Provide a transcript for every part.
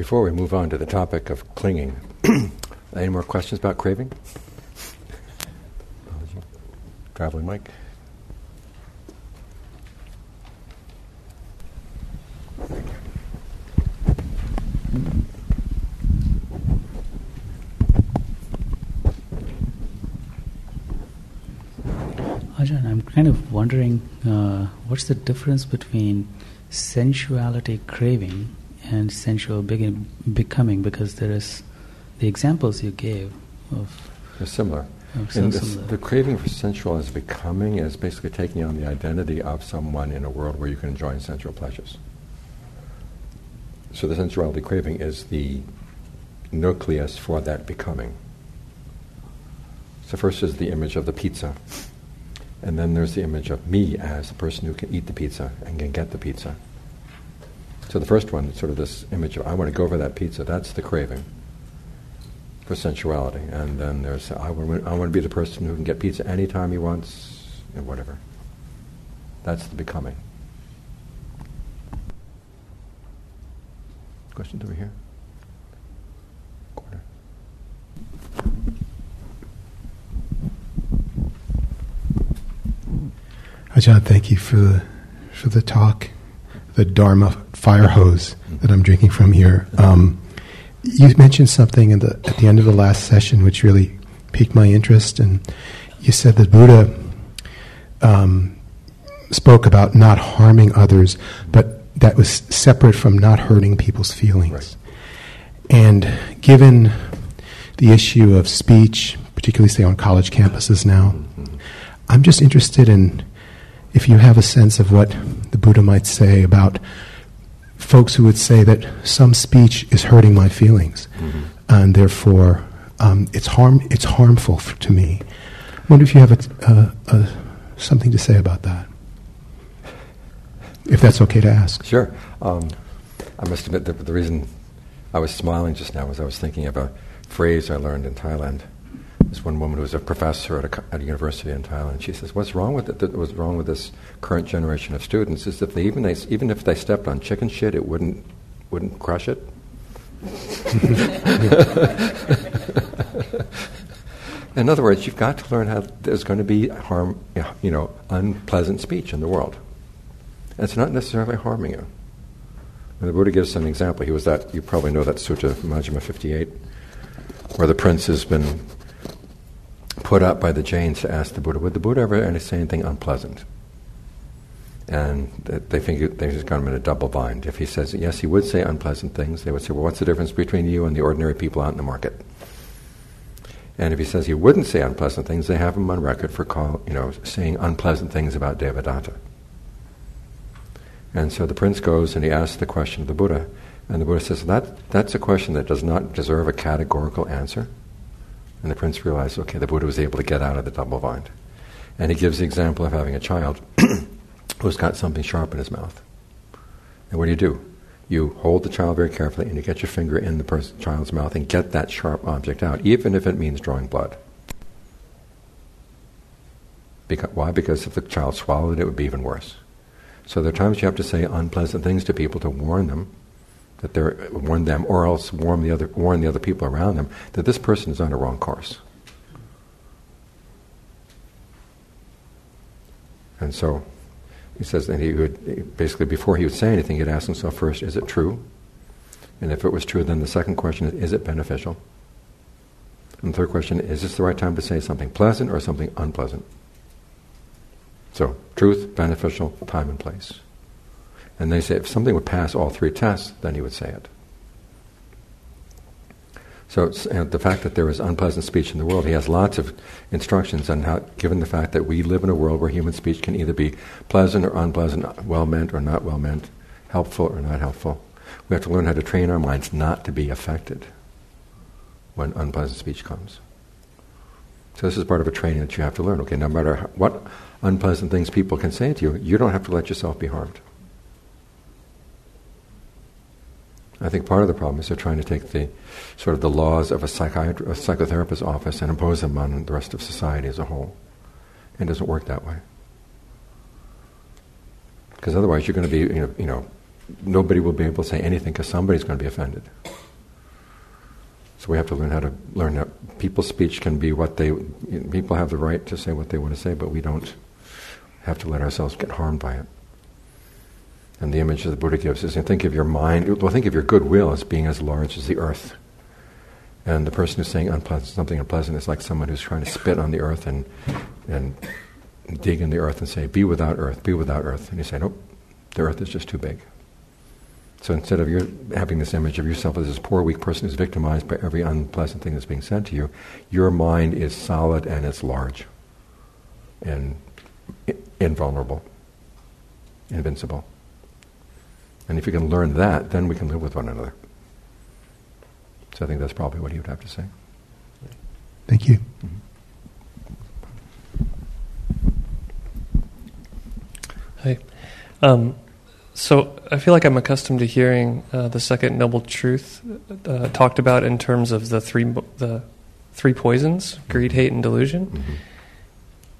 Before we move on to the topic of clinging, any more questions about craving? Traveling Mike? Ajahn, I'm kind of wondering uh, what's the difference between sensuality craving and sensual begin, becoming because there is the examples you gave of. They're similar. And this, the craving for sensual as becoming is basically taking on the identity of someone in a world where you can enjoy sensual pleasures. So the sensuality craving is the nucleus for that becoming. So first is the image of the pizza. And then there's the image of me as the person who can eat the pizza and can get the pizza. So the first one, sort of this image of I want to go for that pizza, that's the craving for sensuality. And then there's I want, I want to be the person who can get pizza anytime he wants, and whatever. That's the becoming. Questions over here? Ajahn, thank you for the, for the talk, the Dharma fire hose that I'm drinking from here. Um, you mentioned something the, at the end of the last session which really piqued my interest, and you said that Buddha um, spoke about not harming others, but that was separate from not hurting people's feelings. Right. And given the issue of speech, particularly say on college campuses now, mm-hmm. I'm just interested in if you have a sense of what the Buddha might say about folks who would say that some speech is hurting my feelings, mm-hmm. and therefore um, it's harm it's harmful for, to me. I wonder if you have a, a, something to say about that, if that's okay to ask. Sure. Um, I must admit that the reason I was smiling just now was I was thinking of a phrase I learned in Thailand this one woman who was a professor at a, at a university in Thailand. She says, "What's wrong with it? What's wrong with this current generation of students is if they even they, even if they stepped on chicken shit, it wouldn't wouldn't crush it." in other words, you've got to learn how there's going to be harm, you know, unpleasant speech in the world. And it's not necessarily harming you. And the Buddha gives an example. He was that you probably know that sutta, Majjhima 58, where the prince has been put up by the Jains to ask the Buddha, would the Buddha ever say anything unpleasant? And they think they just got him in a double bind. If he says, yes, he would say unpleasant things, they would say, well, what's the difference between you and the ordinary people out in the market? And if he says he wouldn't say unpleasant things, they have him on record for call, you know, saying unpleasant things about Devadatta. And so the prince goes and he asks the question of the Buddha, and the Buddha says, that, that's a question that does not deserve a categorical answer. And the prince realized, okay, the Buddha was able to get out of the double bind. And he gives the example of having a child who's got something sharp in his mouth. And what do you do? You hold the child very carefully and you get your finger in the pers- child's mouth and get that sharp object out, even if it means drawing blood. Because, why? Because if the child swallowed it, it would be even worse. So there are times you have to say unpleasant things to people to warn them that they're warn them, or else warn the other warn the other people around them that this person is on a wrong course. And so he says that he would basically before he would say anything, he'd ask himself first, is it true? And if it was true, then the second question is, is it beneficial? And the third question, is, is this the right time to say something pleasant or something unpleasant? So, truth, beneficial, time and place. And they say if something would pass all three tests, then he would say it. So the fact that there is unpleasant speech in the world, he has lots of instructions on how, given the fact that we live in a world where human speech can either be pleasant or unpleasant, well meant or not well meant, helpful or not helpful. We have to learn how to train our minds not to be affected when unpleasant speech comes. So this is part of a training that you have to learn. Okay, no matter what unpleasant things people can say to you, you don't have to let yourself be harmed. I think part of the problem is they're trying to take the sort of the laws of a, psychiatr- a psychotherapist's office and impose them on the rest of society as a whole. And it doesn't work that way. Because otherwise you're going to be, you know, you know, nobody will be able to say anything because somebody's going to be offended. So we have to learn how to learn that people's speech can be what they. People have the right to say what they want to say, but we don't have to let ourselves get harmed by it. And the image that the Buddha gives is think of your mind, well, think of your goodwill as being as large as the earth. And the person who's saying unpleasant, something unpleasant is like someone who's trying to spit on the earth and, and dig in the earth and say, Be without earth, be without earth. And you say, Nope, the earth is just too big. So instead of you having this image of yourself as this poor, weak person who's victimized by every unpleasant thing that's being said to you, your mind is solid and it's large and invulnerable, invincible. And if you can learn that, then we can live with one another. So I think that's probably what he would have to say. Thank you. Mm-hmm. Hi. Um, so I feel like I'm accustomed to hearing uh, the second noble truth uh, talked about in terms of the three the three poisons: greed, hate, and delusion. Mm-hmm.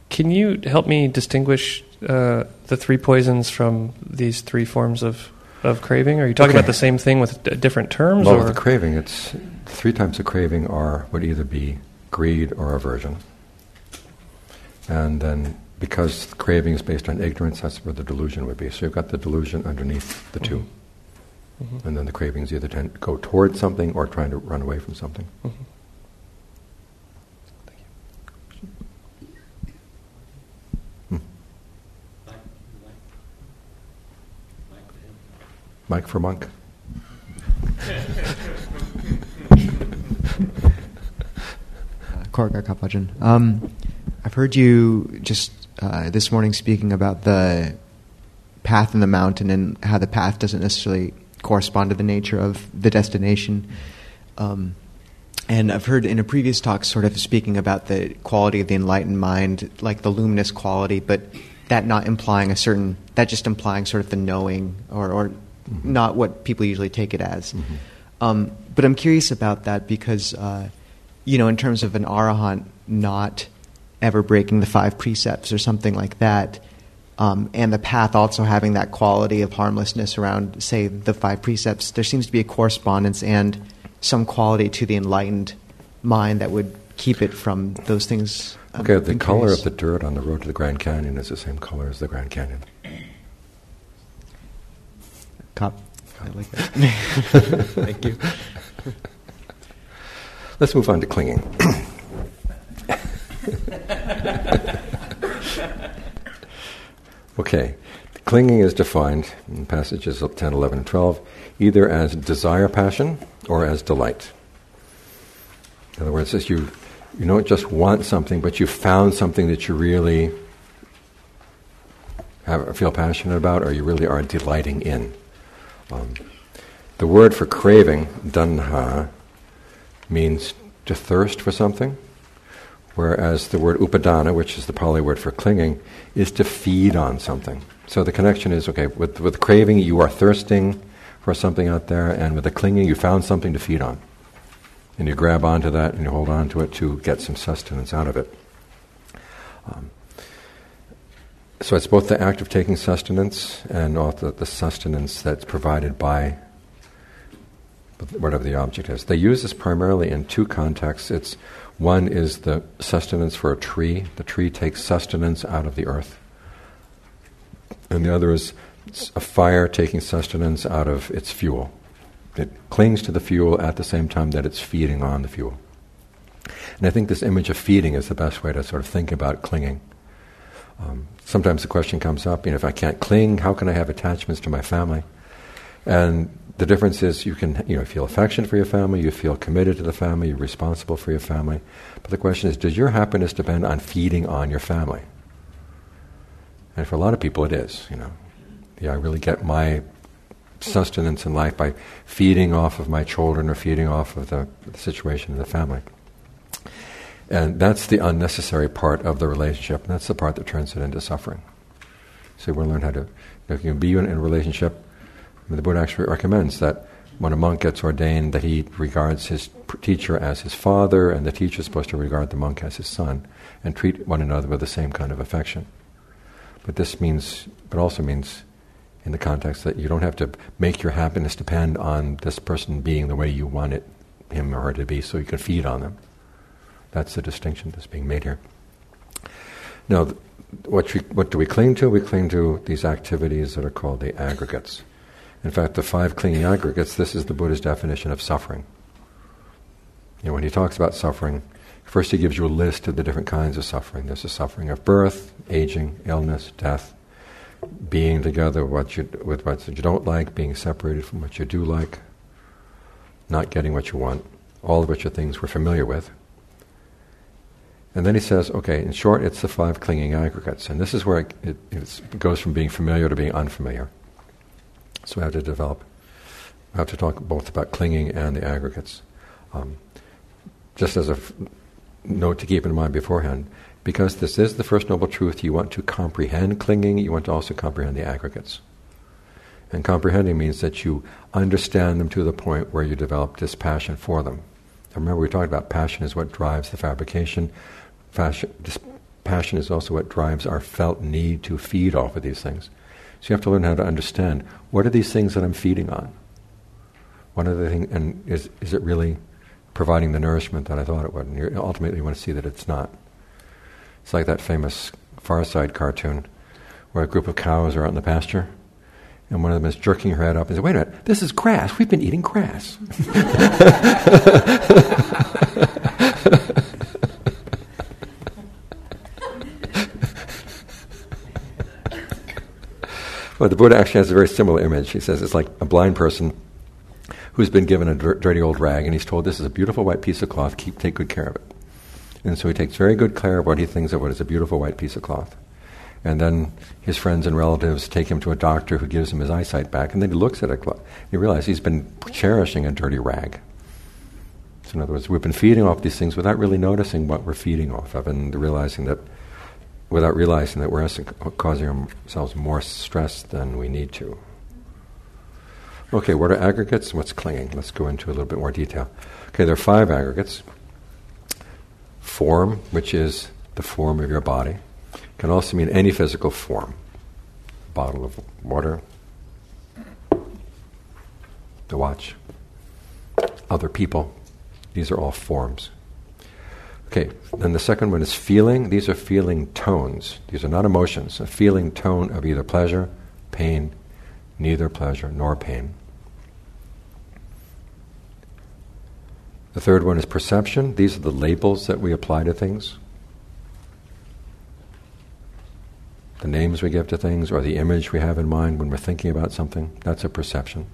Can you help me distinguish uh, the three poisons from these three forms of, of craving? Are you talking okay. about the same thing with d- different terms? Well, or? with the craving, it's three types of craving are would either be greed or aversion, and then because craving is based on ignorance, that's where the delusion would be. So you've got the delusion underneath the 2 mm-hmm. mm-hmm. And then the cravings either tend to go towards something or trying to run away from something. Mm-hmm. Mike for monk. Korga Kapajan. Um, I've heard you just uh, this morning speaking about the path in the mountain and how the path doesn't necessarily correspond to the nature of the destination. Um, and I've heard in a previous talk sort of speaking about the quality of the enlightened mind, like the luminous quality, but that not implying a certain, that just implying sort of the knowing or, or mm-hmm. not what people usually take it as. Mm-hmm. Um, but I'm curious about that because, uh, you know, in terms of an arahant not ever breaking the five precepts or something like that. Um, and the path also having that quality of harmlessness around, say, the five precepts, there seems to be a correspondence and some quality to the enlightened mind that would keep it from those things. Um, okay, the color of the dirt on the road to the Grand Canyon is the same color as the Grand Canyon. I like that. Thank you. Let's move on to clinging. okay. Clinging is defined in passages of 10, 11, and 12 either as desire passion or as delight. In other words, you, you don't just want something, but you found something that you really have, feel passionate about or you really are delighting in. Um, the word for craving, tanha, means to thirst for something whereas the word upadana, which is the Pali word for clinging, is to feed on something. So the connection is okay, with, with craving, you are thirsting for something out there, and with the clinging, you found something to feed on. And you grab onto that and you hold on to it to get some sustenance out of it. Um, so it's both the act of taking sustenance and also the sustenance that's provided by whatever the object is. They use this primarily in two contexts. It's one is the sustenance for a tree. The tree takes sustenance out of the earth. And the other is a fire taking sustenance out of its fuel. It clings to the fuel at the same time that it's feeding on the fuel. And I think this image of feeding is the best way to sort of think about clinging. Um, sometimes the question comes up, you know, if I can't cling, how can I have attachments to my family? And the difference is you can you know feel affection for your family, you feel committed to the family, you're responsible for your family. But the question is, does your happiness depend on feeding on your family? And for a lot of people, it is. You know, yeah, I really get my sustenance in life by feeding off of my children or feeding off of the, the situation in the family. And that's the unnecessary part of the relationship, and that's the part that turns it into suffering. So we learn how to, you, can be in a relationship the Buddha actually recommends that when a monk gets ordained, that he regards his teacher as his father, and the teacher is supposed to regard the monk as his son, and treat one another with the same kind of affection. But this means, but also means, in the context that you don't have to make your happiness depend on this person being the way you want it, him or her to be, so you can feed on them. That's the distinction that's being made here. Now, what, what do we cling to? We cling to these activities that are called the aggregates. In fact, the five clinging aggregates, this is the Buddha's definition of suffering. You know, when he talks about suffering, first he gives you a list of the different kinds of suffering. There's the suffering of birth, aging, illness, death, being together what you, with what you don't like, being separated from what you do like, not getting what you want, all of which are things we're familiar with. And then he says, okay, in short, it's the five clinging aggregates. And this is where it, it, it goes from being familiar to being unfamiliar. So we have to develop, we have to talk both about clinging and the aggregates. Um, just as a f- note to keep in mind beforehand, because this is the first noble truth, you want to comprehend clinging, you want to also comprehend the aggregates. And comprehending means that you understand them to the point where you develop dispassion for them. Remember, we talked about passion is what drives the fabrication. Passion, passion is also what drives our felt need to feed off of these things. So you have to learn how to understand what are these things that I'm feeding on. What are the things, and is is it really providing the nourishment that I thought it would? And you ultimately you want to see that it's not. It's like that famous Far Side cartoon where a group of cows are out in the pasture, and one of them is jerking her head up and says, "Wait a minute, this is grass. We've been eating grass." Well, the Buddha actually has a very similar image. He says it's like a blind person who's been given a dirty old rag, and he's told, "This is a beautiful white piece of cloth. Keep take good care of it." And so he takes very good care of what he thinks of what is a beautiful white piece of cloth. And then his friends and relatives take him to a doctor who gives him his eyesight back, and then he looks at it. Cloth. He realizes he's been cherishing a dirty rag. So, in other words, we've been feeding off these things without really noticing what we're feeding off of, and realizing that without realizing that we're causing ourselves more stress than we need to. Okay, what are aggregates what's clinging? Let's go into a little bit more detail. Okay, there are five aggregates. Form, which is the form of your body, can also mean any physical form. Bottle of water, the watch, other people. These are all forms. Okay, then the second one is feeling. These are feeling tones. These are not emotions. A feeling tone of either pleasure, pain, neither pleasure nor pain. The third one is perception. These are the labels that we apply to things. The names we give to things or the image we have in mind when we're thinking about something. That's a perception.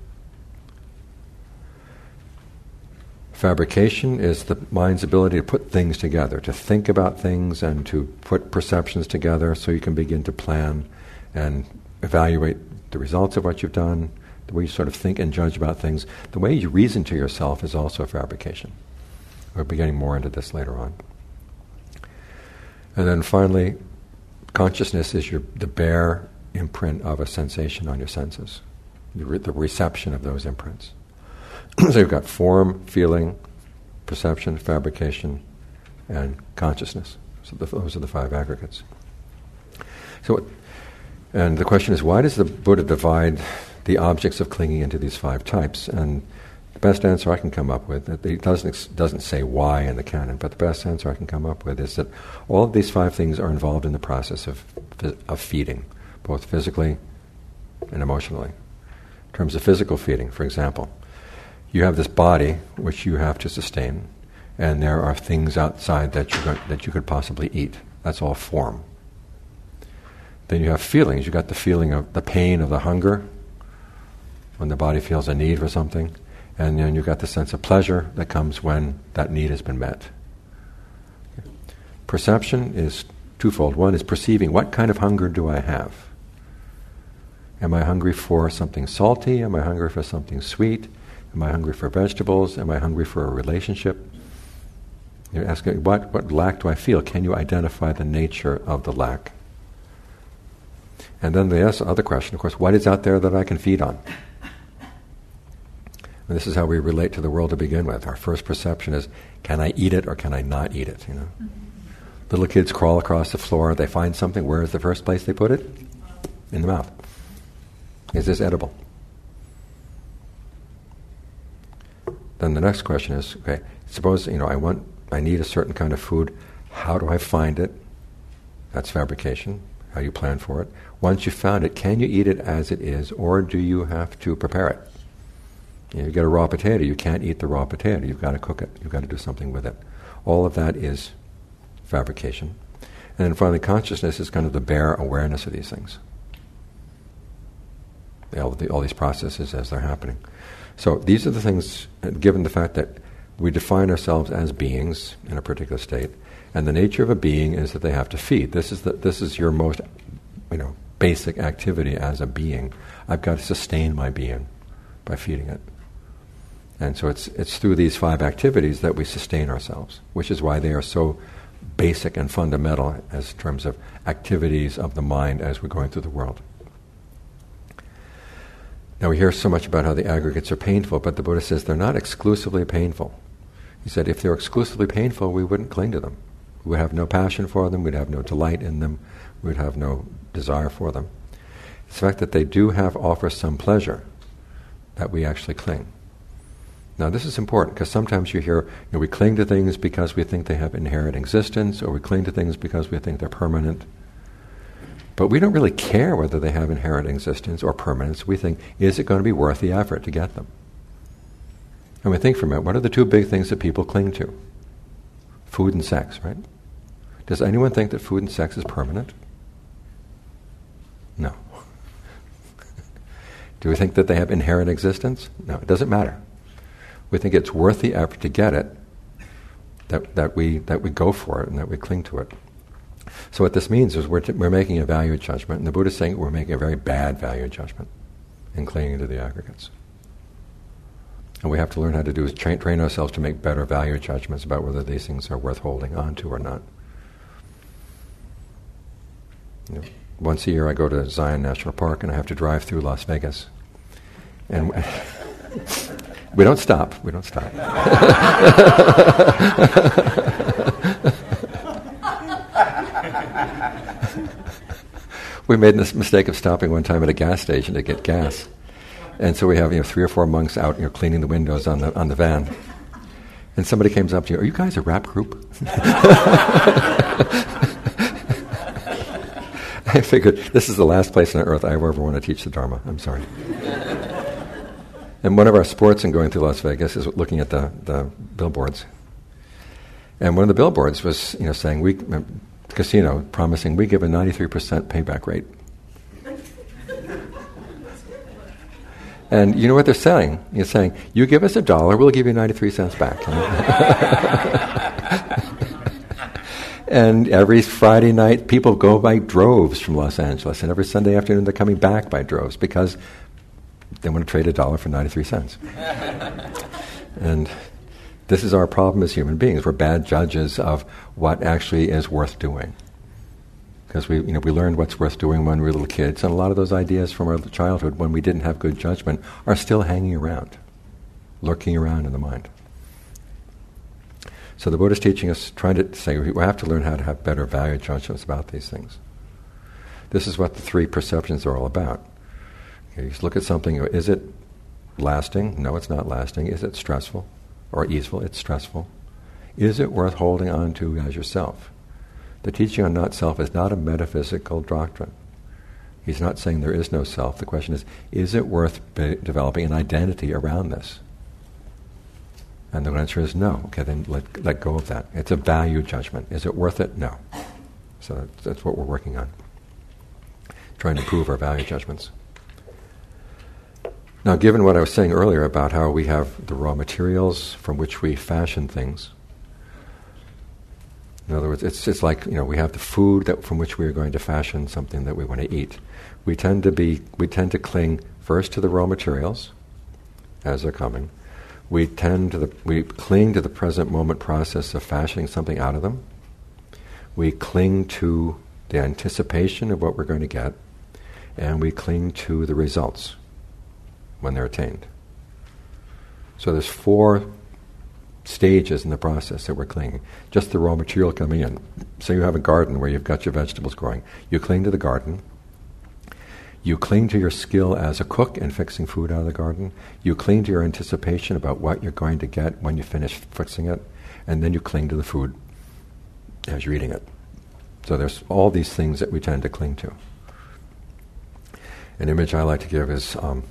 Fabrication is the mind's ability to put things together, to think about things and to put perceptions together so you can begin to plan and evaluate the results of what you've done, the way you sort of think and judge about things. The way you reason to yourself is also fabrication. We'll be getting more into this later on. And then finally, consciousness is your, the bare imprint of a sensation on your senses, the, re- the reception of those imprints. so you've got form, feeling, perception, fabrication, and consciousness. So the, those are the five aggregates. So, and the question is, why does the Buddha divide the objects of clinging into these five types? And the best answer I can come up with, it doesn't doesn't say why in the canon, but the best answer I can come up with is that all of these five things are involved in the process of of feeding, both physically and emotionally. In terms of physical feeding, for example, you have this body which you have to sustain, and there are things outside that you that you could possibly eat. That's all form. Then you have feelings. You got the feeling of the pain of the hunger when the body feels a need for something, and then you've got the sense of pleasure that comes when that need has been met. Perception is twofold. One is perceiving what kind of hunger do I have? Am I hungry for something salty? Am I hungry for something sweet? Am I hungry for vegetables? Am I hungry for a relationship? You're asking, what, what lack do I feel? Can you identify the nature of the lack? And then they ask the other question, of course, what is out there that I can feed on? And this is how we relate to the world to begin with. Our first perception is, can I eat it or can I not eat it? You know, mm-hmm. little kids crawl across the floor. They find something. Where is the first place they put it? In the mouth. Is this edible? Then the next question is, okay, suppose you know I want I need a certain kind of food. How do I find it? That's fabrication. How you plan for it. Once you found it, can you eat it as it is, or do you have to prepare it? You, know, you get a raw potato, you can't eat the raw potato. You've got to cook it. You've got to do something with it. All of that is fabrication. And then finally, consciousness is kind of the bare awareness of these things. All, the, all these processes as they're happening. So these are the things, uh, given the fact that we define ourselves as beings in a particular state, and the nature of a being is that they have to feed. This is the, this is your most, you know, basic activity as a being. I've got to sustain my being by feeding it. And so it's it's through these five activities that we sustain ourselves, which is why they are so basic and fundamental as terms of activities of the mind as we're going through the world. Now we hear so much about how the aggregates are painful, but the Buddha says they're not exclusively painful. He said if they're exclusively painful, we wouldn't cling to them. We would have no passion for them, we'd have no delight in them, we'd have no desire for them. It's the fact that they do have offer some pleasure that we actually cling. Now, this is important because sometimes you hear, you know, we cling to things because we think they have inherent existence, or we cling to things because we think they're permanent. But we don't really care whether they have inherent existence or permanence. We think, is it going to be worth the effort to get them? And we think for a minute, what are the two big things that people cling to? Food and sex, right? Does anyone think that food and sex is permanent? No. Do we think that they have inherent existence? No, it doesn't matter. We think it's worth the effort to get it, that, that, we, that we go for it and that we cling to it. So what this means is we're, t- we're making a value judgment, and the Buddha is saying we're making a very bad value judgment in clinging to the aggregates. And we have to learn how to do is train, train ourselves to make better value judgments about whether these things are worth holding on to or not. You know, once a year I go to Zion National Park and I have to drive through Las Vegas. And we don't stop. We don't stop. we made this mistake of stopping one time at a gas station to get gas. And so we have you know, three or four monks out you know, cleaning the windows on the, on the van. And somebody comes up to you, Are you guys a rap group? I figured this is the last place on earth I ever want to teach the Dharma. I'm sorry. and one of our sports in going through Las Vegas is looking at the, the billboards. And one of the billboards was, you know, saying we casino promising we give a 93% payback rate. and you know what they're saying? You're saying, you give us a dollar, we'll give you 93 cents back. and every Friday night, people go by droves from Los Angeles, and every Sunday afternoon, they're coming back by droves because they want to trade a dollar for 93 cents. and this is our problem as human beings. We're bad judges of what actually is worth doing. Because we, you know, we learned what's worth doing when we were little kids, and a lot of those ideas from our childhood, when we didn't have good judgment, are still hanging around, lurking around in the mind. So the Buddha is teaching us, trying to say we have to learn how to have better value judgments about these things. This is what the three perceptions are all about. Okay, you just look at something, is it lasting? No, it's not lasting. Is it stressful? Or easeful, it's stressful. Is it worth holding on to as yourself? The teaching on not self is not a metaphysical doctrine. He's not saying there is no self. The question is, is it worth be- developing an identity around this? And the answer is no. Okay, then let, let go of that. It's a value judgment. Is it worth it? No. So that's, that's what we're working on. Trying to prove our value judgments. Now, given what I was saying earlier about how we have the raw materials from which we fashion things, in other words, it's, it's like you know we have the food that from which we are going to fashion something that we want to eat. We tend to be we tend to cling first to the raw materials as they're coming. We tend to the we cling to the present moment process of fashioning something out of them. We cling to the anticipation of what we're going to get, and we cling to the results when they're attained. So there's four stages in the process that we're clinging. Just the raw material coming in. So you have a garden where you've got your vegetables growing. You cling to the garden. You cling to your skill as a cook in fixing food out of the garden. You cling to your anticipation about what you're going to get when you finish fixing it. And then you cling to the food as you're eating it. So there's all these things that we tend to cling to. An image I like to give is um,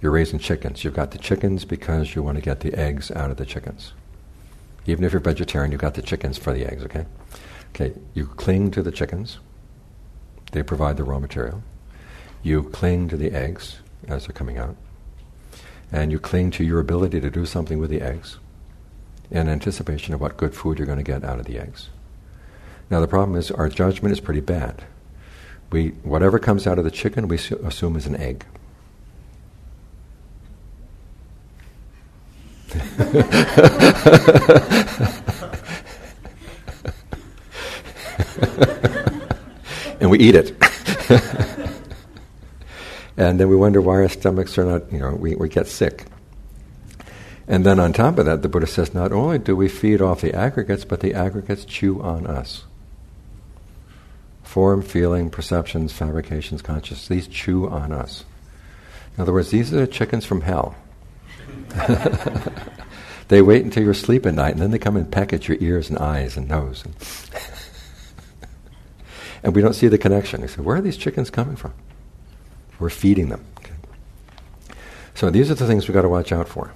you're raising chickens. You've got the chickens because you want to get the eggs out of the chickens. Even if you're vegetarian, you've got the chickens for the eggs, okay? Okay, you cling to the chickens. They provide the raw material. You cling to the eggs as they're coming out. And you cling to your ability to do something with the eggs in anticipation of what good food you're going to get out of the eggs. Now, the problem is our judgment is pretty bad. We, whatever comes out of the chicken, we assume is an egg. And we eat it. and then we wonder why our stomachs are not, you know, we, we get sick. And then on top of that, the Buddha says not only do we feed off the aggregates, but the aggregates chew on us. Form, feeling, perceptions, fabrications, consciousness, these chew on us. In other words, these are the chickens from hell. they wait until you're asleep at night, and then they come and peck at your ears and eyes and nose. And, and we don't see the connection. We say, where are these chickens coming from? We're feeding them. Okay. So these are the things we've got to watch out for.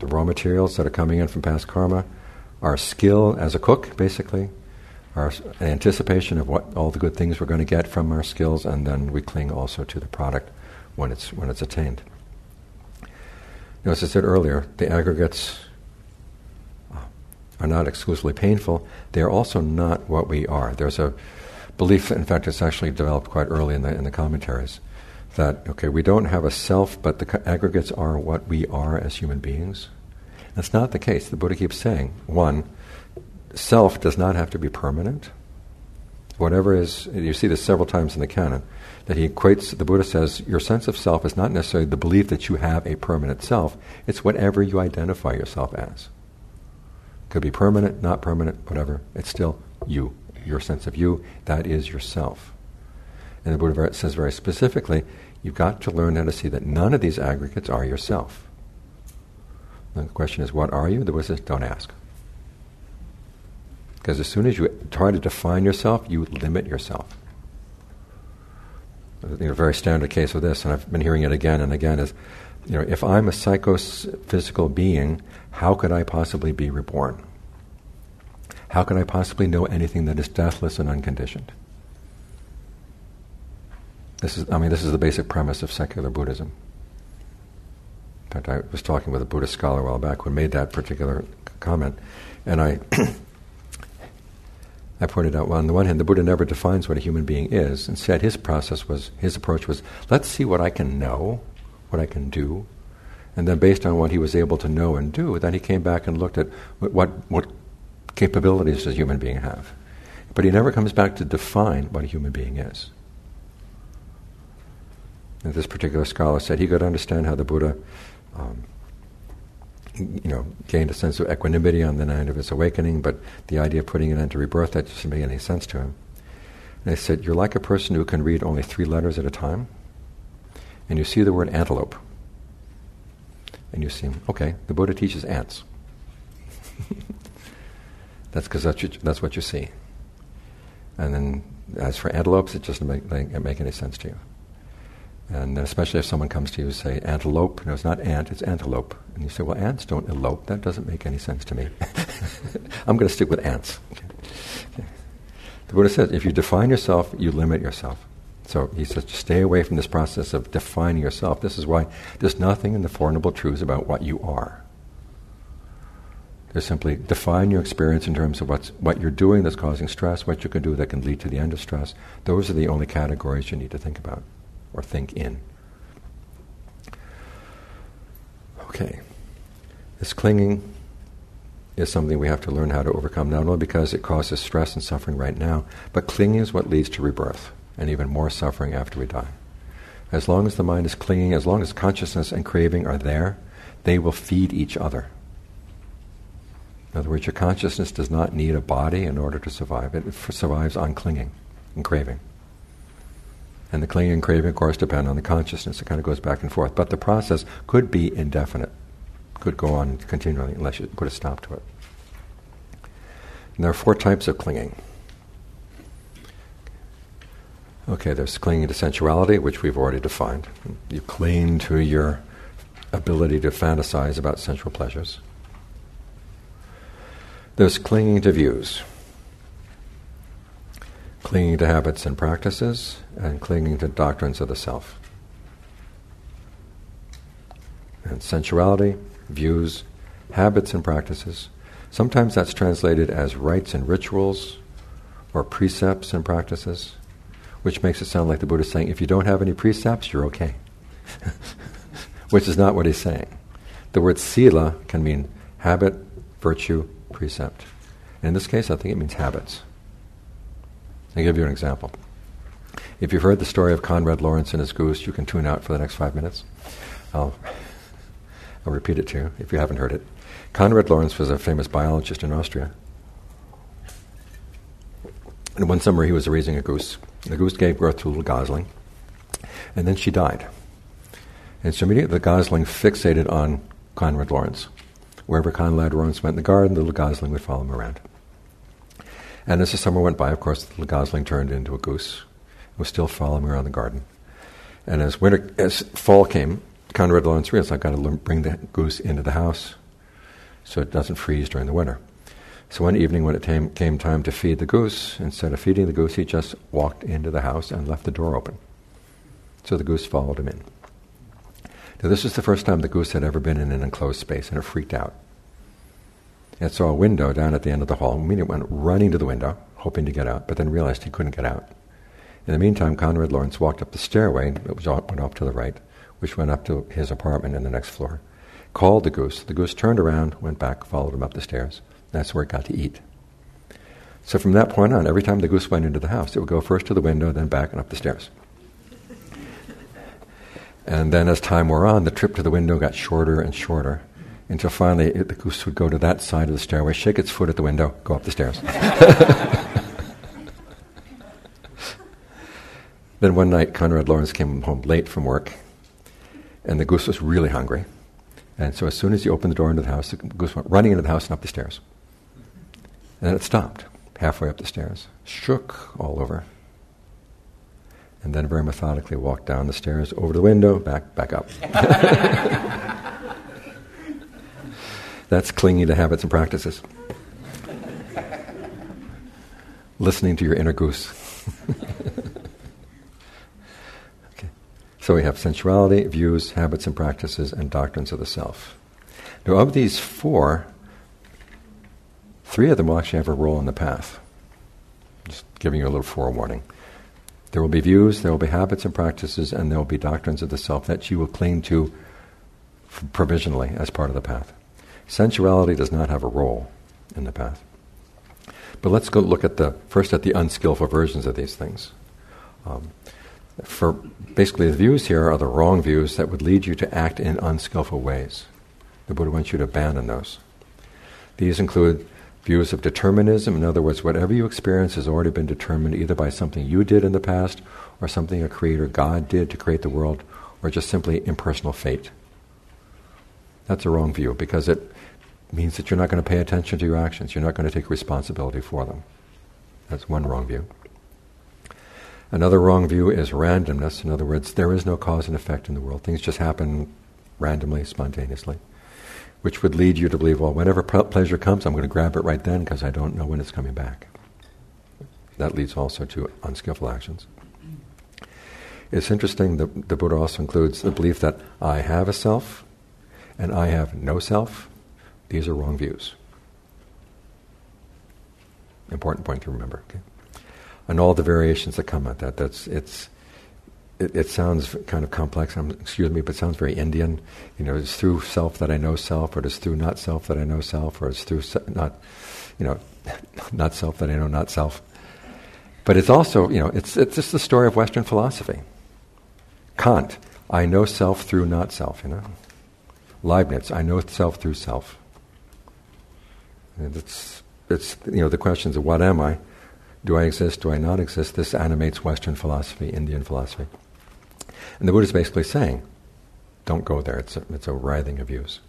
The raw materials that are coming in from past karma, our skill as a cook, basically, our anticipation of what all the good things we're going to get from our skills, and then we cling also to the product when it's when it's attained. You know, as I said earlier, the aggregates uh, are not exclusively painful. They are also not what we are. There's a belief, in fact, it's actually developed quite early in the in the commentaries, that okay, we don't have a self, but the aggregates are what we are as human beings. That's not the case. The Buddha keeps saying, one, self does not have to be permanent. Whatever is, you see this several times in the canon, that he equates, the Buddha says, your sense of self is not necessarily the belief that you have a permanent self, it's whatever you identify yourself as. Could be permanent, not permanent, whatever, it's still you. Your sense of you, that is yourself. And the Buddha says very specifically, you've got to learn how to see that none of these aggregates are yourself. And the question is, what are you? The Buddha says, don't ask. Because as soon as you try to define yourself, you limit yourself. Think a very standard case of this, and I've been hearing it again and again, is you know, if I'm a psychophysical being, how could I possibly be reborn? How could I possibly know anything that is deathless and unconditioned? This is, I mean, this is the basic premise of secular Buddhism. In fact, I was talking with a Buddhist scholar a while back who made that particular comment, and I I pointed out, well, on the one hand, the Buddha never defines what a human being is. Instead, his process was, his approach was, let's see what I can know, what I can do. And then based on what he was able to know and do, then he came back and looked at what, what, what capabilities does a human being have. But he never comes back to define what a human being is. And this particular scholar said he could understand how the Buddha um, you know, gained a sense of equanimity on the night of his awakening, but the idea of putting it into rebirth, that doesn't make any sense to him. And they said, You're like a person who can read only three letters at a time, and you see the word antelope. And you see, okay, the Buddha teaches ants. that's because that's, that's what you see. And then, as for antelopes, it doesn't make, make, make any sense to you. And especially if someone comes to you and say antelope, no, it's not ant, it's antelope. And you say, well, ants don't elope. That doesn't make any sense to me. I'm going to stick with ants. The Buddha says, if you define yourself, you limit yourself. So he says, stay away from this process of defining yourself. This is why there's nothing in the Four Noble Truths about what you are. There's simply define your experience in terms of what's, what you're doing that's causing stress, what you can do that can lead to the end of stress. Those are the only categories you need to think about or think in. Okay. This clinging is something we have to learn how to overcome, not only because it causes stress and suffering right now, but clinging is what leads to rebirth and even more suffering after we die. As long as the mind is clinging, as long as consciousness and craving are there, they will feed each other. In other words, your consciousness does not need a body in order to survive. It survives on clinging and craving. And the clinging and craving, of course, depend on the consciousness. It kind of goes back and forth. But the process could be indefinite, could go on continually unless you put a stop to it. And there are four types of clinging. Okay, there's clinging to sensuality, which we've already defined. You cling to your ability to fantasize about sensual pleasures. There's clinging to views, clinging to habits and practices, and clinging to doctrines of the self. And sensuality, views, habits and practices. Sometimes that's translated as rites and rituals or precepts and practices, which makes it sound like the Buddha is saying if you don't have any precepts, you're okay. which is not what he's saying. The word sila can mean habit, virtue, precept. And in this case, I think it means habits. I'll give you an example. If you've heard the story of Konrad Lorenz and his goose, you can tune out for the next five minutes. I'll, I'll repeat it to you if you haven't heard it. Konrad Lorenz was a famous biologist in Austria. And one summer he was raising a goose. The goose gave birth to a little gosling, and then she died. And so immediately the gosling fixated on Konrad Lorenz. Wherever Konrad Lorenz went in the garden, the little gosling would follow him around. And as the summer went by, of course, the gosling turned into a goose. It was still following around the garden. And as winter, as fall came, Konrad Lorenz realized I've got to bring the goose into the house so it doesn't freeze during the winter. So one evening, when it came, came time to feed the goose, instead of feeding the goose, he just walked into the house and left the door open. So the goose followed him in. Now, this was the first time the goose had ever been in an enclosed space, and it freaked out. It saw a window down at the end of the hall. And immediately went running to the window, hoping to get out, but then realized he couldn't get out. In the meantime, Konrad Lorenz walked up the stairway, went off to the right, which went up to his apartment in the next floor. Called the goose. The goose turned around, went back, followed him up the stairs. That's where it got to eat. So from that point on, every time the goose went into the house, it would go first to the window, then back and up the stairs. And then as time wore on, the trip to the window got shorter and shorter until finally it, the goose would go to that side of the stairway, shake its foot at the window, go up the stairs. then one night, Konrad Lorenz came home late from work, and the goose was really hungry. And so as soon as he opened the door into the house, the goose went running into the house and up the stairs. And then it stopped halfway up the stairs, shook all over, and then very methodically walked down the stairs, over the window, back, back up. That's clinging to habits and practices. Listening to your inner goose. okay. So we have sensuality, views, habits and practices, and doctrines of the self. Now, of these four, three of them will actually have a role in the path. Just giving you a little forewarning. There will be views, there will be habits and practices, and there will be doctrines of the self that you will cling to provisionally as part of the path. Sensuality does not have a role in the path. But let's go look at the first at the unskillful versions of these things. Um, for basically, the views here are the wrong views that would lead you to act in unskillful ways. The Buddha wants you to abandon those. These include views of determinism. In other words, whatever you experience has already been determined either by something you did in the past, or something a creator God did to create the world, or just simply impersonal fate. That's a wrong view because it means that you're not going to pay attention to your actions. You're not going to take responsibility for them. That's one wrong view. Another wrong view is randomness. In other words, there is no cause and effect in the world. Things just happen randomly, spontaneously, which would lead you to believe, well, whenever pleasure comes, I'm going to grab it right then because I don't know when it's coming back. That leads also to unskillful actions. It's interesting that the Buddha also includes the belief that I have a self and I have no self these are wrong views. Important point to remember. Okay? And all the variations that come at that. That's it's. It, it sounds kind of complex. Um, excuse me, but it sounds very Indian. You know, it's through self that I know self, or it's through not self that I know self, or it's through se- not, you know, not self that I know not self. But it's also, you know, it's it's just the story of Western philosophy. Kant, I know self through not self. You know, Leibniz, I know self through self. And it's, it's, you know, the questions of what am I? Do I exist? Do I not exist? This animates Western philosophy, Indian philosophy. And the Buddha is basically saying, don't go there. It's a, it's a writhing of views.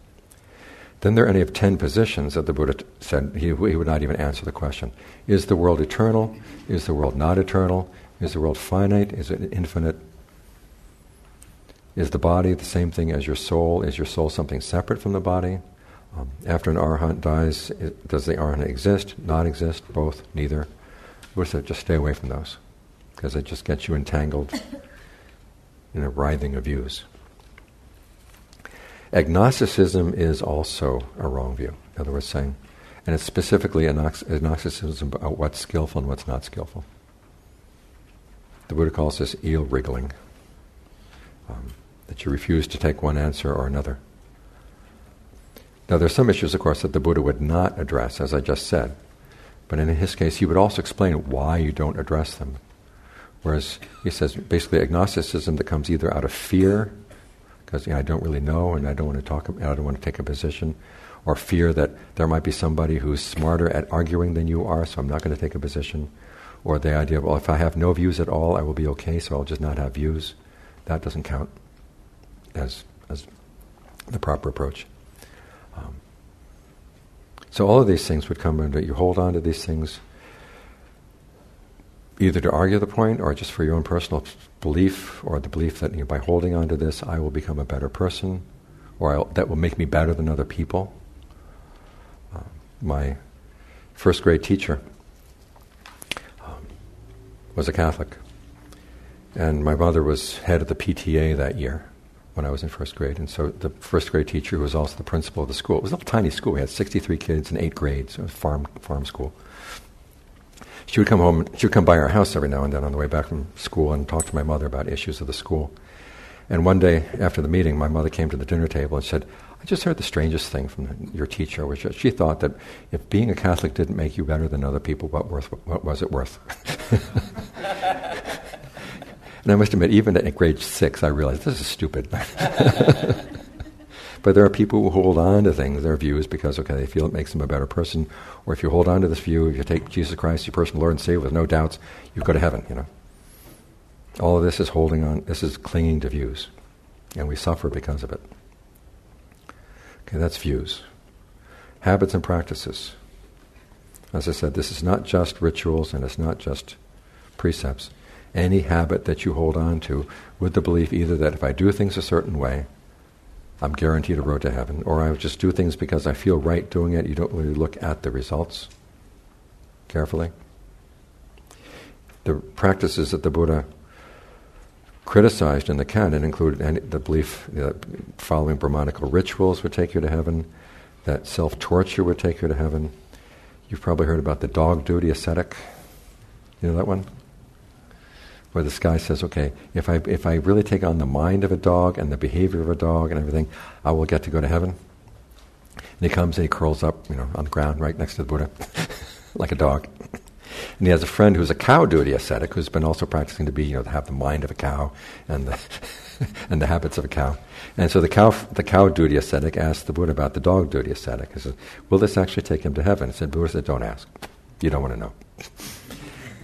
Then there are any of ten positions that the Buddha t- said he, he would not even answer the question. Is the world eternal? Is the world not eternal? Is the world finite? Is it infinite? Is the body the same thing as your soul? Is your soul something separate from the body? Um, after an arahant dies, it, does the arahant exist, not exist, both, neither? Buddha said, just stay away from those, because it just gets you entangled in a writhing of views. Agnosticism is also a wrong view. In other words, saying, and it's specifically agnosticism about what's skillful and what's not skillful. The Buddha calls this eel wriggling, um, that you refuse to take one answer or another. Now, there are some issues, of course, that the Buddha would not address, as I just said. But in his case, he would also explain why you don't address them. Whereas he says basically agnosticism that comes either out of fear because you know, I don't really know and I don't want to talk. I don't want to take a position, or fear that there might be somebody who's smarter at arguing than you are, so I'm not going to take a position, or the idea of well, if I have no views at all, I will be okay, so I'll just not have views. That doesn't count as as the proper approach. Um, so all of these things would come under you hold on to these things either to argue the point or just for your own personal belief or the belief that you know, by holding on to this I will become a better person or I'll, that will make me better than other people. Uh, my first grade teacher um, was a Catholic, and my mother was head of the PTA that year when I was in first grade. And so the first grade teacher, who was also the principal of the school, it was a little tiny school. We had 63 kids in eight grades. It was farm, farm school she would come home, she would come by our house every now and then on the way back from school and talk to my mother about issues of the school. And one day after the meeting, my mother came to the dinner table and said, I just heard the strangest thing from your teacher, which she thought that if being a Catholic didn't make you better than other people, what, worth, what was it worth? and I must admit, even at grade six, I realized this is stupid. But there are people who hold on to things, their views, because, okay, they feel it makes them a better person. Or if you hold on to this view, if you take Jesus Christ, your personal Lord and Savior with no doubts, you go to heaven, you know. All of this is holding on, this is clinging to views. And we suffer because of it. Okay, that's views. Habits and practices. As I said, this is not just rituals and it's not just precepts. Any habit that you hold on to with the belief either that if I do things a certain way, I'm guaranteed a road to heaven. Or I just do things because I feel right doing it. You don't really look at the results carefully. The practices that the Buddha criticized in the canon included the belief that following Brahmanical rituals would take you to heaven, that self torture would take you to heaven. You've probably heard about the dog duty ascetic. You know that one? Where this guy says, okay, if I, if I really take on the mind of a dog and the behavior of a dog and everything, I will get to go to heaven. And he comes and he curls up, you know, on the ground right next to the Buddha, like a dog. And he has a friend who's a cow duty ascetic who's been also practicing to be, you know, to have the mind of a cow and the, and the habits of a cow. And so the cow, the cow duty ascetic asked the Buddha about the dog duty ascetic. He said, will this actually take him to heaven? He said, Buddha said, don't ask. You don't want to know.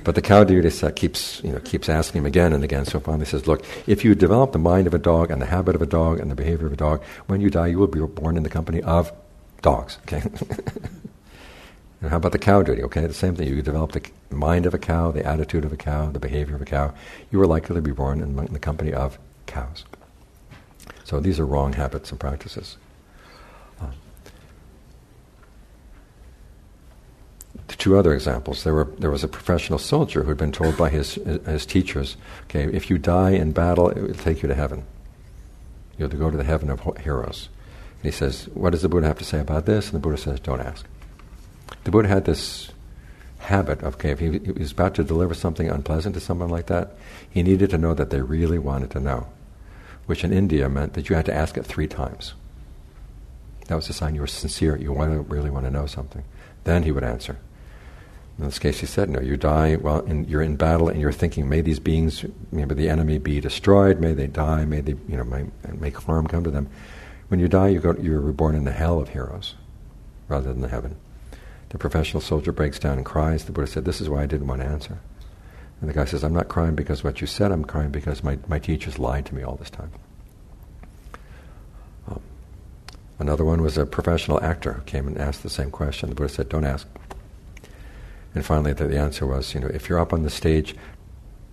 But the cow set keeps, you know, keeps asking him again and again. So finally says, look, if you develop the mind of a dog and the habit of a dog and the behavior of a dog, when you die, you will be born in the company of dogs. Okay. and how about the cow duty? Okay, the same thing. You develop the mind of a cow, the attitude of a cow, the behavior of a cow. You are likely to be born in the company of cows. So these are wrong habits and practices. Two other examples. There, were, there was a professional soldier who had been told by his, his teachers, okay, if you die in battle, it will take you to heaven. You'll go to the heaven of heroes. And he says, what does the Buddha have to say about this? And the Buddha says, don't ask. The Buddha had this habit of, okay, if he, he was about to deliver something unpleasant to someone like that, he needed to know that they really wanted to know, which in India meant that you had to ask it three times. That was a sign you were sincere, you really want to know something. Then he would answer. In this case, he said, "No, you die while in, you're in battle, and you're thinking, may these beings, maybe the enemy, be destroyed. May they die. May they, you know, may, make harm come to them. When you die, you go, you're reborn in the hell of heroes, rather than the heaven. The professional soldier breaks down and cries. The Buddha said, This is why I didn't want to answer. And the guy says, I'm not crying because what you said, I'm crying because my, my teachers lied to me all this time. Um, another one was a professional actor who came and asked the same question. The Buddha said, Don't ask. And finally, the, the answer was, you know, if you're up on the stage,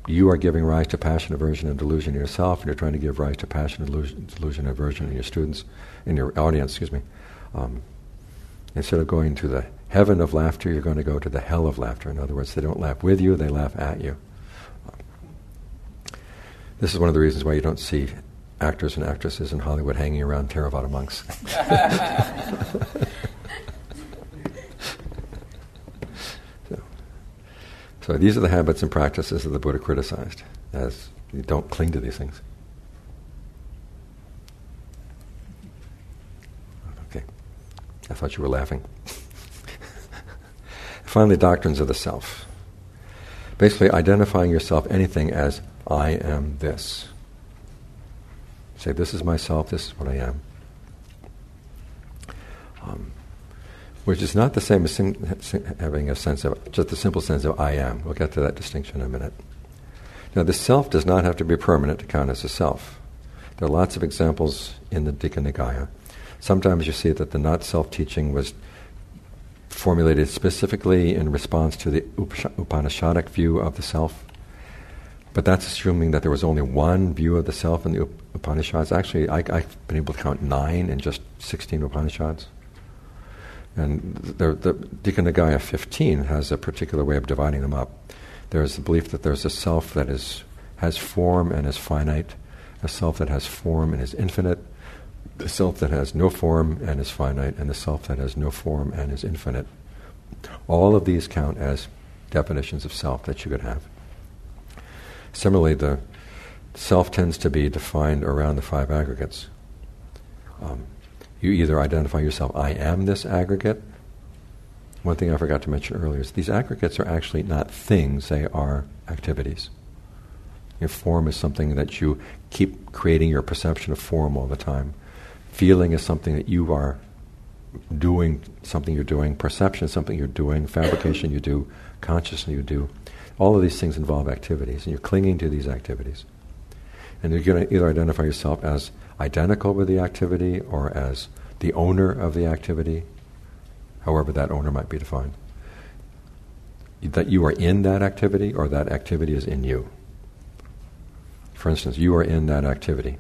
you are giving rise to passion, aversion, and delusion in yourself, and you're trying to give rise to passion, delusion, delusion aversion in your students, in your audience, excuse me. Um, instead of going to the heaven of laughter, you're going to go to the hell of laughter. In other words, they don't laugh with you, they laugh at you. This is one of the reasons why you don't see actors and actresses in Hollywood hanging around Theravada monks. so, so these are the habits and practices that the Buddha criticized as you don't cling to these things. Okay. I thought you were laughing. Finally, doctrines of the self. Basically, identifying yourself anything as I am this. Say, this is myself, this is what I am. Which is not the same as having a sense of, just the simple sense of I am. We'll get to that distinction in a minute. Now, the self does not have to be permanent to count as a self. There are lots of examples in the Digha Nikaya. Sometimes you see that the not self teaching was formulated specifically in response to the Upanishadic view of the self. But that's assuming that there was only one view of the self in the Upanishads. Actually, I, have been able to count nine in just 16 Upanishads. And the, the Digha Nikaya 15 has a particular way of dividing them up. There's the belief that there's a self that is, has form and is finite, a self that has form and is infinite, the self that has no form and is finite, and the self that has no form and is infinite. All of these count as definitions of self that you could have. Similarly, the self tends to be defined around the five aggregates. Um, you either identify yourself, I am this aggregate. One thing I forgot to mention earlier is these aggregates are actually not things, they are activities. Your form is something that you keep creating your perception of form all the time. Feeling is something that you are doing, something you're doing. Perception is something you're doing. Fabrication you do. Consciousness you do. All of these things involve activities, and you're clinging to these activities. And you're going to either identify yourself as identical with the activity or as the owner of the activity, however that owner might be defined. That you are in that activity or that activity is in you. For instance, you are in that activity.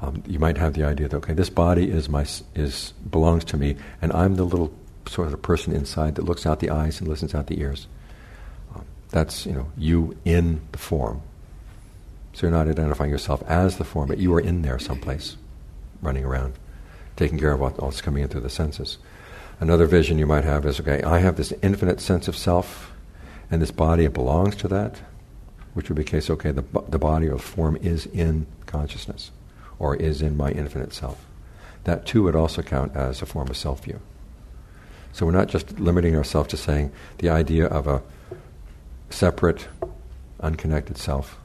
Um, you might have the idea that okay, this body is my is belongs to me, and I'm the little sort of person inside that looks out the eyes and listens out the ears. Um, that's you know you in the form. So you're not identifying yourself as the form, but you are in there someplace, running around, taking care of what, what's coming in through the senses. Another vision you might have is okay, I have this infinite sense of self, and this body belongs to that, which would be the case, okay, the, the body or form is in consciousness or is in my infinite self. That too would also count as a form of self view. So we're not just limiting ourselves to saying the idea of a separate, unconnected self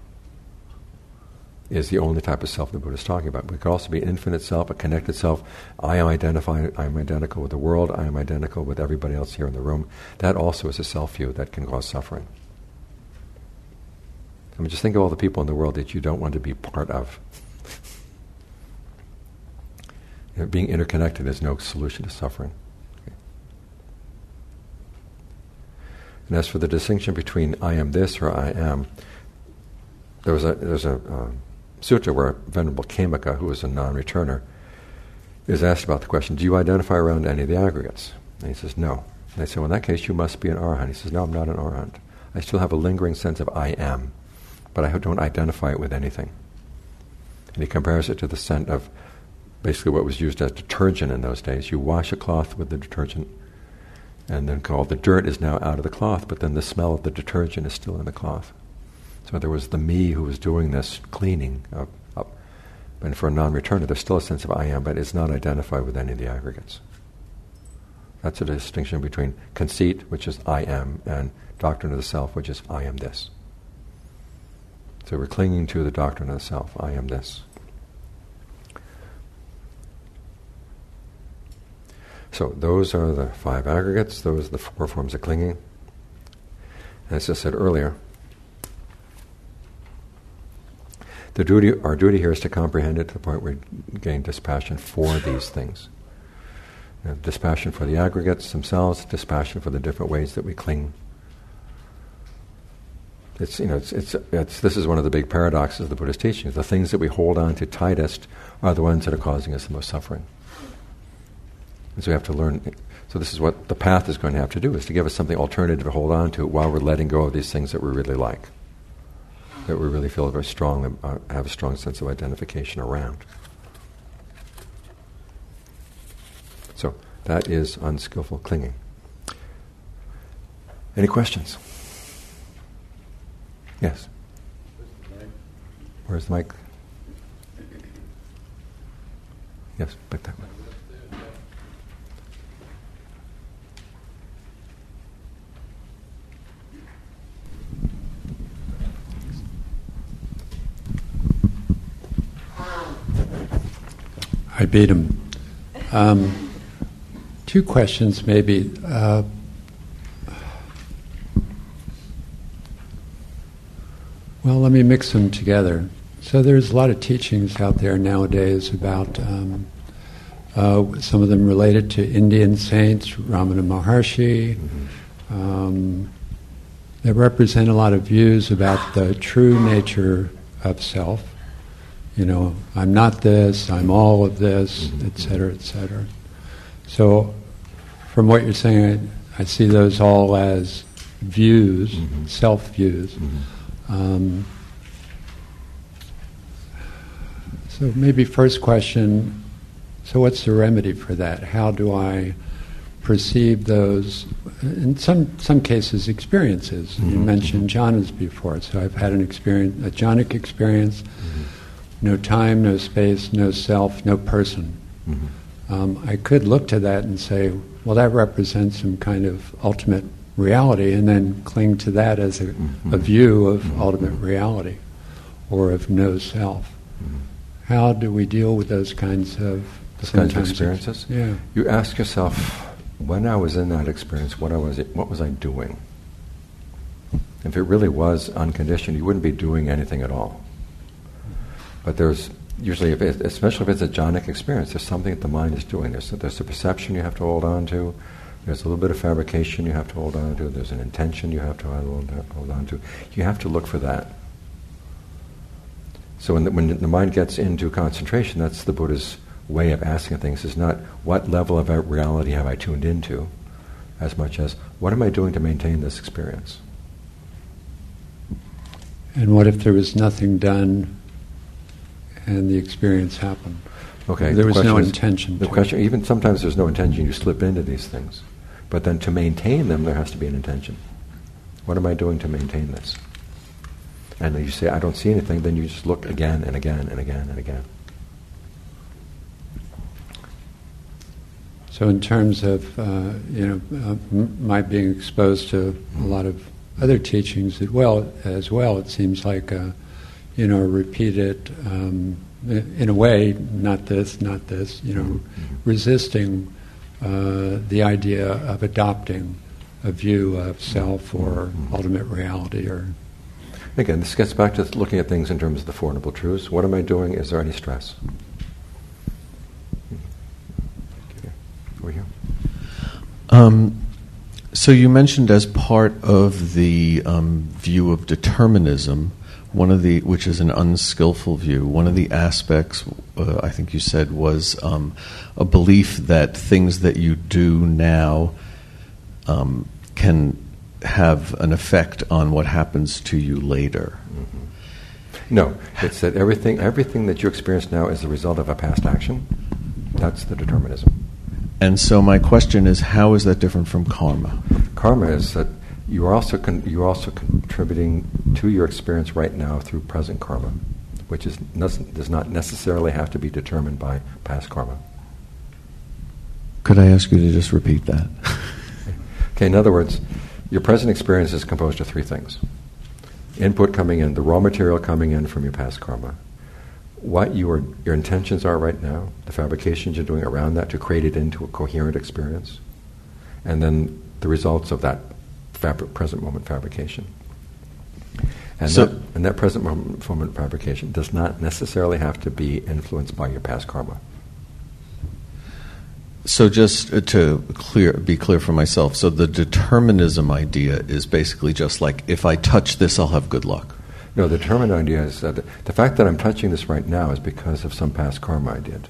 is the only type of self the Buddha is talking about. It could also be an infinite self, a connected self. I am identified, I am identical with the world, I am identical with everybody else here in the room. That also is a self view that can cause suffering. I mean, just think of all the people in the world that you don't want to be part of. You know, being interconnected is no solution to suffering. Okay. And as for the distinction between I am this or I am, there was a there's a uh, sutta where Venerable Khemaka, who was a non-returner, is asked about the question, "Do you identify around any of the aggregates?" And he says, "No." And they say, "Well, in that case, you must be an arahant." He says, "No, I'm not an arahant. I still have a lingering sense of I am, but I don't identify it with anything." And he compares it to the scent of basically what was used as detergent in those days. You wash a cloth with the detergent, and then all the dirt is now out of the cloth, but then the smell of the detergent is still in the cloth. So there was the me who was doing this cleaning up. up. And for a non-returner, there's still a sense of I am, but it's not identified with any of the aggregates. That's a distinction between conceit, which is I am, and doctrine of the self, which is I am this. So we're clinging to the doctrine of the self, I am this. So those are the five aggregates. Those are the four forms of clinging. As I said earlier, the duty, our duty here is to comprehend it to the point where we gain dispassion for these things. You know, dispassion for the aggregates themselves, dispassion for the different ways that we cling. It's, you know, it's, it's, it's, this is one of the big paradoxes of the Buddhist teachings. The things that we hold on to tightest are the ones that are causing us the most suffering. And so we have to learn. So this is what the path is going to have to do: is to give us something alternative to hold on to while we're letting go of these things that we really like, that we really feel very strong, uh, have a strong sense of identification around. So that is unskillful clinging. Any questions? Yes. Where's the mic? Yes, back that way. I beat him. Um, two questions, maybe. Uh, well, let me mix them together. So there's a lot of teachings out there nowadays about um, uh, some of them related to Indian saints, Ramana Maharshi. Mm-hmm. Um, that represent a lot of views about the true nature of self you know, I'm not this, I'm all of this, etc., etc. So, from what you're saying, I, I, see those all as views, mm-hmm. self views. Mm-hmm. Um, so, maybe first question so, what's the remedy for that? How do I perceive those, in some, some cases, experiences? Mm-hmm. You mentioned jhanas before, so I've had an experience, a jhanic experience. No time, no space, no self, no person. Mm-hmm. Um, I could look to that and say, well, that represents some kind of ultimate reality, and then cling to that as a, mm-hmm. a view of mm-hmm. ultimate reality or of no self. Mm-hmm. How do we deal with those kinds of those kinds of experiences? Yeah. You ask yourself, when I was in that experience, what I was, what was I doing? If it really was unconditioned, you wouldn't be doing anything at all. But there's usually, if especially if it's a jhanic experience, there's something that the mind is doing. There's, there's a perception you have to hold on to. There's a little bit of fabrication you have to hold on to. There's an intention you have to hold, hold on to. You have to look for that. So when the, when the mind gets into concentration, that's the Buddha's way of asking things. Is not what level of reality have I tuned into, as much as what am I doing to maintain this experience. And what if there was nothing done and the experience happened. Okay. There the was no is, intention. The question, even sometimes there's no intention. You slip into these things, but then to maintain them, there has to be an intention. What am I doing to maintain this? And you say, I don't see anything. Then you just look again and again and again and again. So, in terms of uh, you know uh, m- my being exposed to a lot of other teachings as well, as well, it seems like. Uh, you know, repeat it um, in a way, not this, not this, you know, mm-hmm. resisting uh, the idea of adopting a view of self or mm-hmm. ultimate reality or again this gets back to looking at things in terms of the four noble truths what am i doing is there any stress over here um, so you mentioned as part of the um, view of determinism one of the, which is an unskillful view, one of the aspects, uh, I think you said, was um, a belief that things that you do now um, can have an effect on what happens to you later. Mm-hmm. No, it's that everything, everything that you experience now is the result of a past action. That's the determinism. And so my question is, how is that different from karma? Karma is that you are also con- you are also contributing to your experience right now through present karma, which is does not necessarily have to be determined by past karma. Could I ask you to just repeat that? okay. In other words, your present experience is composed of three things: input coming in, the raw material coming in from your past karma, what your, your intentions are right now, the fabrications you're doing around that to create it into a coherent experience, and then the results of that fabri- present moment fabrication. And, So- that, and that present moment, moment fabrication does not necessarily have to be influenced by your past karma. So just uh, to clear, be clear for myself, so the determinism idea is basically just like if I touch this, I'll have good luck. No, the determined idea is that the, fact that I'm touching this right now is because of some past karma I did.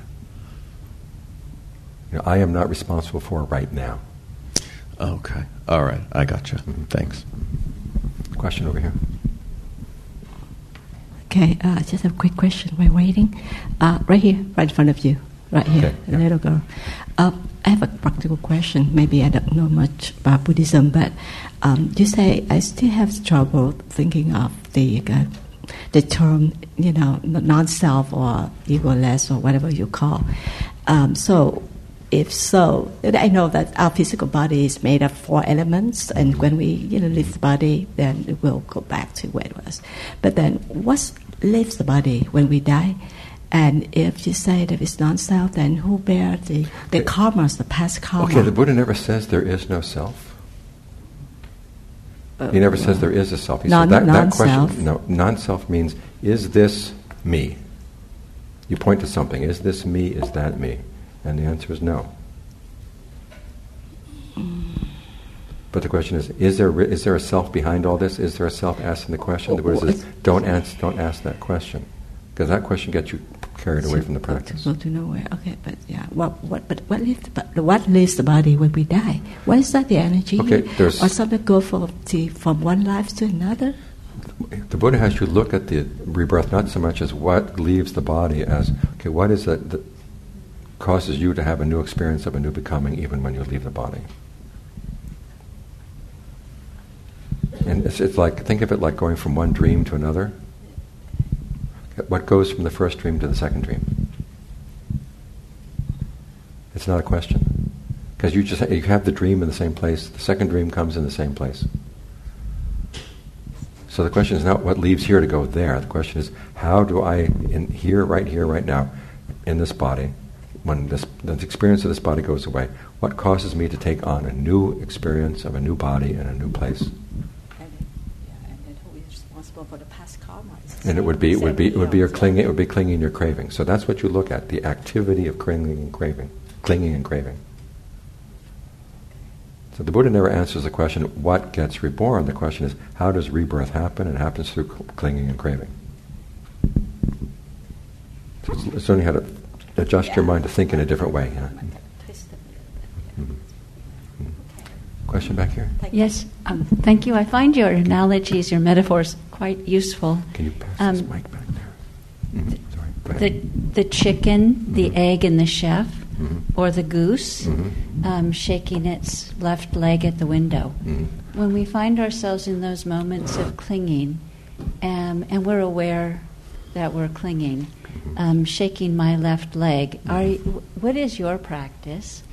You know, I am not responsible for it right now. Okay. All right. I gotcha. Thanks. Question over here. Okay, uh, just have a quick question We're waiting. Uh, right here, right in front of you, right here, Okay, a yeah. little girl. Uh, I have a practical question. Maybe I don't know much about Buddhism, but um, you say I still have trouble thinking of the uh, the term, you know, non-self or egoless or whatever you call. Um, so, if so, I know that our physical body is made of four elements, and when we you know leave the body, then it will go back to where it was. But then, what leaves the body when we die? And if you say that it's non-self, then who bears the the Okay. karmas, the past karma? Okay, the Buddha never says there is no self. He never says there is a self. He Non- said that, that question, no, non-self means, is this me? You point to something, is this me, is that me? And the answer is no. But the question is, is there, re- is there a self behind all this? Is there a self asking the question? The Buddha says, don't, ans- don't ask that question. Because that question gets you carried away from the practice. Go to nowhere. Okay, but yeah, what what but what leaves the, what leaves the body when we die? What is that? The energy, Okay, there's- or something go from the, from one life to another? The Buddha has you look at the rebirth not so much as what leaves the body as, okay, what is it that causes you to have a new experience of a new becoming even when you leave the body? And it's, it's like, think of it like going from one dream to another. What goes from the first dream to the second dream? It's not a question. Because you just you have the dream in the same place. The second dream comes in the same place. So the question is not what leaves here to go there. The question is how do I, in here, right here, right now, in this body, when this experience of this body goes away, what causes me to take on a new experience of a new body in a new place? And, yeah, and who is responsible for the past karma? And it would be it would be it would be your clinging it would be clinging your craving. So that's what you look at the activity of clinging and craving, clinging and craving. So the Buddha never answers the question what gets reborn. The question is how does rebirth happen? It happens through clinging and craving. So it's, it's only how to adjust your mind to think in a different way. You know? Question back here. Yes, um, thank you. I find your analogies, your metaphors, quite useful. Can you pass Um, this mic back there? Mhm. Sorry. The, the chicken, the Mhm. egg, and the chef, or the goose um, shaking its left leg at the window. When we find ourselves in those moments of clinging, um, and we're aware that we're clinging, um, shaking my left leg, are you, what is your practice?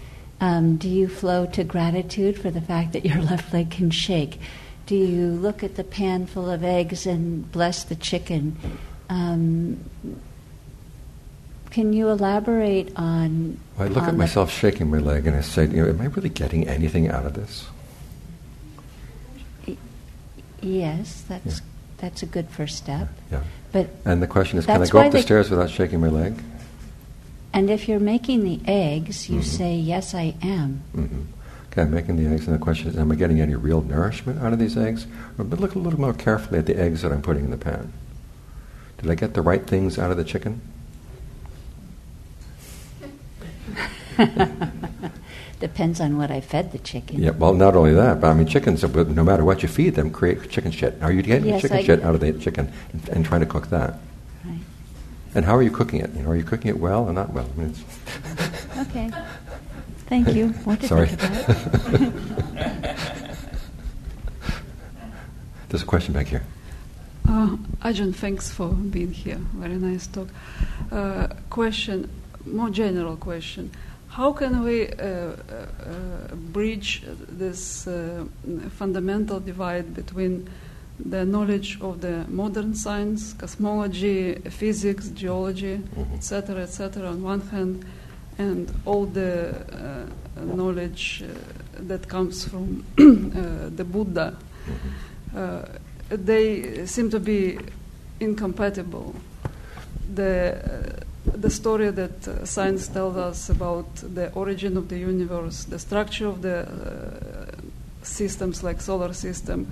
Um, do you flow to gratitude for the fact that your left leg can shake? Do you look at the pan full of eggs and bless the chicken? Um, can you elaborate on? I look on at myself shaking my leg and I say, you know, am I really getting anything out of this? Yes, that's Yeah. That's a good first step. Yeah. But And the question is, can I go up the stairs without shaking my leg? and if you're making the eggs, you Mhm. say, "Yes, I am." hmm Okay, I'm making the eggs, and the question is, am I getting any real nourishment out of these eggs? But look a little more carefully at the eggs that I'm putting in the pan. Did I get the right things out of the chicken? Depends on what I fed the chicken. Yeah, well, not only that, but I mean, chickens, no matter what you feed them, create chicken shit. Are you getting Yes, chicken I- shit out of the chicken and, and trying to cook that? Right. And how are you cooking it? You know, are you cooking it well or not well? I mean, it's Okay. Thank you. What to Sorry. think about. There's a question back here. Uh, Ajaan, thanks for being here. Very nice talk. Uh, question, more general question. How can we uh, uh, uh, bridge this uh, fundamental divide between the knowledge of the modern science, cosmology, physics, geology, etc., etc., on one hand, and all the uh, knowledge uh, that comes from uh, the Buddha, Mhm. uh, they seem to be incompatible. The, the story that uh, science tells us about the origin of the universe, the structure of the uh, systems like solar system,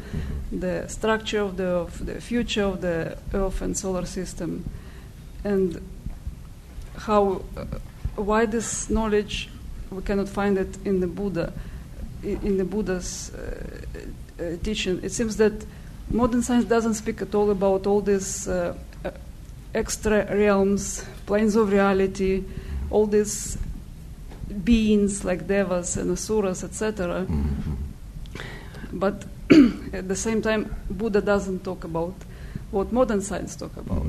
the structure of the, of the future of the Earth and solar system, and how uh, why this knowledge we cannot find it in the Buddha, i- in the Buddha's uh, uh, teaching. It seems that modern science doesn't speak at all about all these uh, extra realms, planes of reality, all these beings like devas and asuras, etc. Mhm. But at the same time, Buddha doesn't talk about what modern science talk about.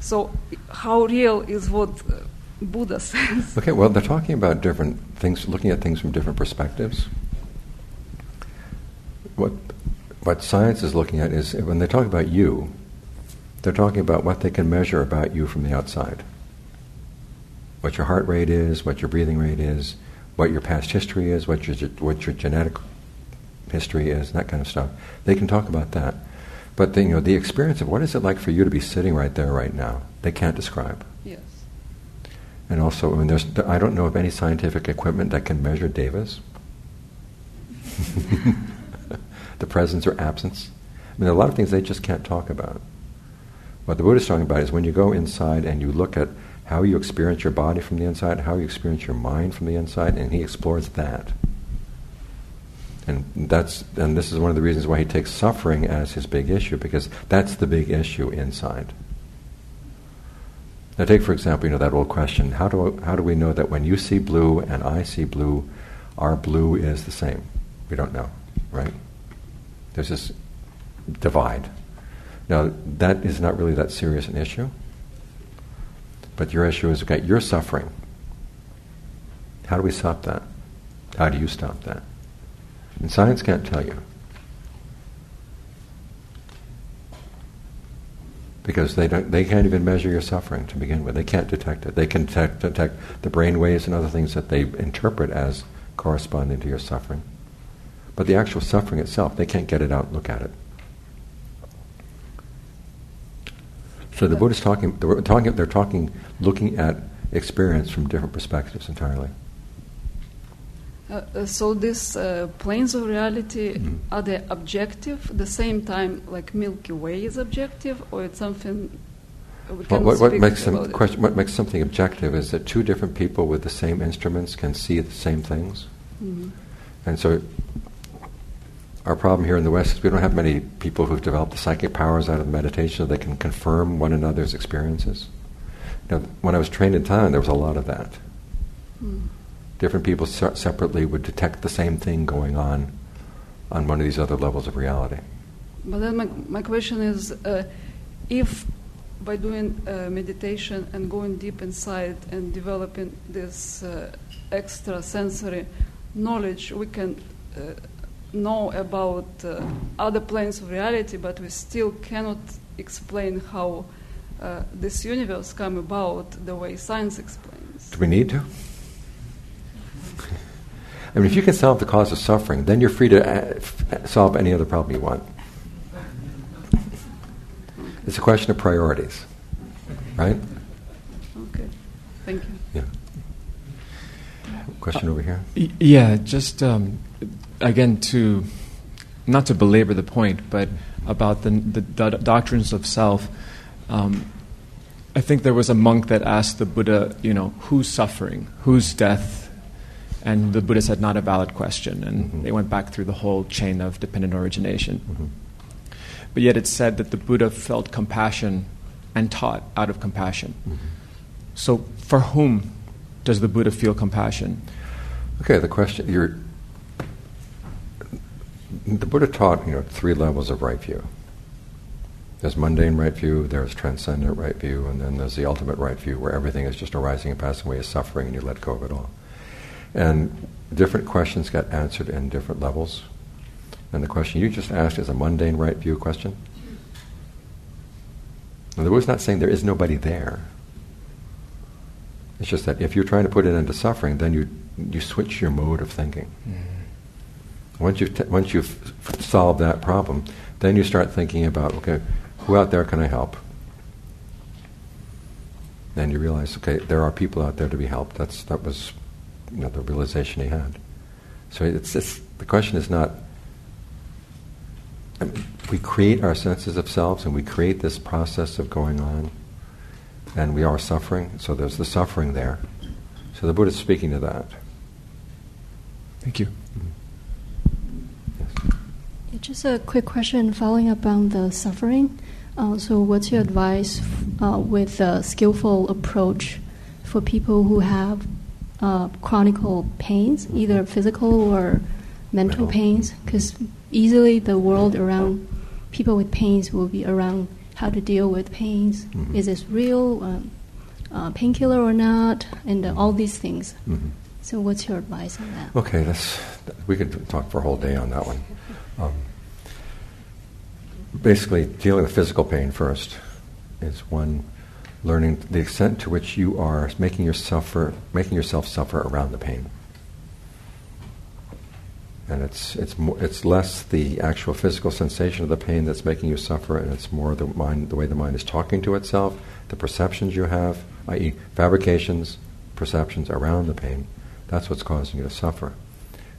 So, how real is what uh, Buddha says? Okay, well, they're talking about different things, looking at things from different perspectives. What, what science is looking at is when they talk about you, they're talking about what they can measure about you from the outside. What your heart rate is, what your breathing rate is, what your past history is, what your, what your genetic history is, that kind of stuff. They can talk about that. But the, you know, the experience of what is it like for you to be sitting right there right now, they can't describe. Yes. And also, I mean, there's, I don't know of any scientific equipment that can measure devas. the presence or absence. I mean, there are a lot of things they just can't talk about. What the Buddha is talking about is when you go inside and you look at how you experience your body from the inside, how you experience your mind from the inside, and he explores that. And that's and this is one of the reasons why he takes suffering as his big issue because that's the big issue inside. Now, take for example, you know that old question: How do how do we know that when you see blue and I see blue, our blue is the same? We don't know, right? There's this divide. Now, that is not really that serious an issue. But your issue is okay. You're suffering. How do we stop that? How do you stop that? And science can't tell you. Because they don't, they can't even measure your suffering to begin with. They can't detect it. They can detect, detect the brain waves and other things that they interpret as corresponding to your suffering. But the actual suffering itself, they can't get it out and look at it. So the Buddha's talking, they're talking, they're talking, looking at experience from different perspectives entirely. Uh, uh, so these uh, planes of reality Mhm. are they objective at the same time like Milky Way is objective or it's something we Well, what, what makes it? question, what makes something objective is that two different people with the same instruments can see the same things, Mhm. and so our problem here in the West is we don't have many people who've developed the psychic powers out of meditation so they can confirm one another's experiences. You know, when I was trained in Thailand, there was a lot of that. Mm. Different people se- separately would detect the same thing going on on one of these other levels of reality. But then my, my question is uh, if by doing uh, meditation and going deep inside and developing this uh, extra sensory knowledge, we can uh, know about uh, other planes of reality, but we still cannot explain how uh, this universe come about the way science explains. Do we need to? I mean, if you can solve the cause of suffering, then you're free to uh, f- solve any other problem you want. It's a question of priorities, right? Okay, thank you. Yeah. Question over here. Y- Yeah, just um, again to not to belabor the point, but about the, the, do- doctrines of self. Um, I think there was a monk that asked the Buddha, you know, who's suffering, who's death, and the Buddha said, not a valid question, and Mhm. they went back through the whole chain of dependent origination. Mhm. But yet it's said that the Buddha felt compassion and taught out of compassion. Mhm. So, for whom does the Buddha feel compassion? Okay, the question you're. The Buddha taught, you know, three levels of right view. There's mundane right view, there's transcendent right view, and then there's the ultimate right view, where everything is just arising and passing away as suffering, and you let go of it all. And different questions get answered in different levels. And the question you just asked is a mundane right view question. And the Buddha's not saying there is nobody there. It's just that if you're trying to put it into suffering, then you you switch your mode of thinking. Mm-hmm. Once you've t- once you've f- solved that problem, then you start thinking about okay, who out there can I help? Then you realize okay, there are people out there to be helped. That's that was you know the realization he had. So it's, it's the question is not. I mean, we create our senses of selves, and we create this process of going on, and we are suffering. So there's the suffering there. So the Buddha is speaking to that. Thank you. Yeah, just a quick question following up on the suffering. Uh, so, what's your advice uh, with a skillful approach for people who have uh, chronic pains, either physical or mental pains? Because easily the world around people with pains will be around how to deal with pains. Mhm. Is this real um, uh, painkiller or not? And uh, all these things. Mhm. So, what's your advice on that? Okay, that's, we could talk for a whole day on that one. Um, basically, dealing with physical pain first is one learning the extent to which you are making yourself suffer, making yourself suffer around the pain. And it's it's it's less the actual physical sensation of the pain that's making you suffer, and it's more the mind, the way the mind is talking to itself, the perceptions you have, i.e., fabrications, perceptions around the pain. That's what's causing you to suffer.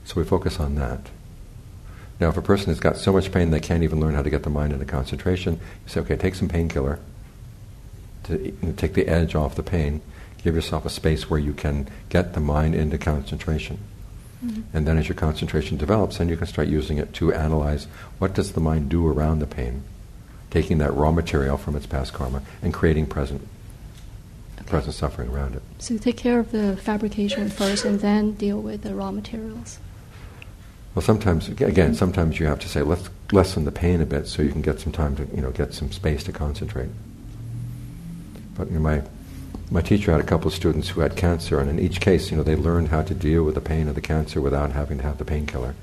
So we focus on that. Now, if a person has got so much pain they can't even learn how to get the mind into concentration, you say, okay, take some painkiller to take the edge off the pain. Give yourself a space where you can get the mind into concentration. Mm-hmm. And then as your concentration develops, then you can start using it to analyze what does the mind do around the pain, taking that raw material from its past karma and creating present present suffering around it. So, take care of the fabrication first and then deal with the raw materials. Well, sometimes again, sometimes you have to say let's lessen the pain a bit so you can get some time to you know get some space to concentrate. But you know, my my teacher had a couple of students who had cancer, and in each case, you know, they learned how to deal with the pain of the cancer without having to have the painkiller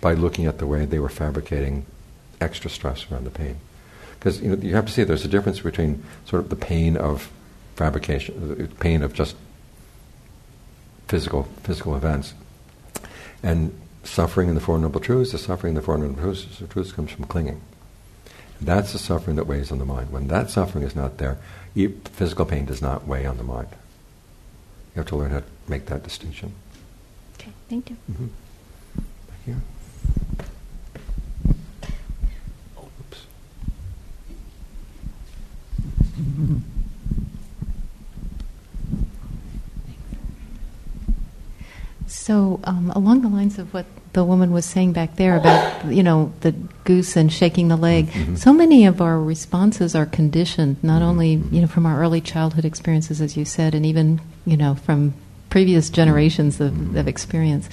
by looking at the way they were fabricating extra stress around the pain. Because you know, you have to see there's a difference between sort of the pain of fabrication, the pain of just physical physical events, and suffering in the Four Noble Truths. The suffering in the Four Noble Truths, truths comes from clinging. That's the suffering that weighs on the mind. When that suffering is not there, physical pain does not weigh on the mind. You have to learn how to make that distinction. Okay, thank you. Mhm. Thank you. Oops. So, um, along the lines of what the woman was saying back there about, you know, the goose and shaking the leg, Mhm. so many of our responses are conditioned, not only, you know, from our early childhood experiences, as you said, and even, you know, from previous generations of, of experience.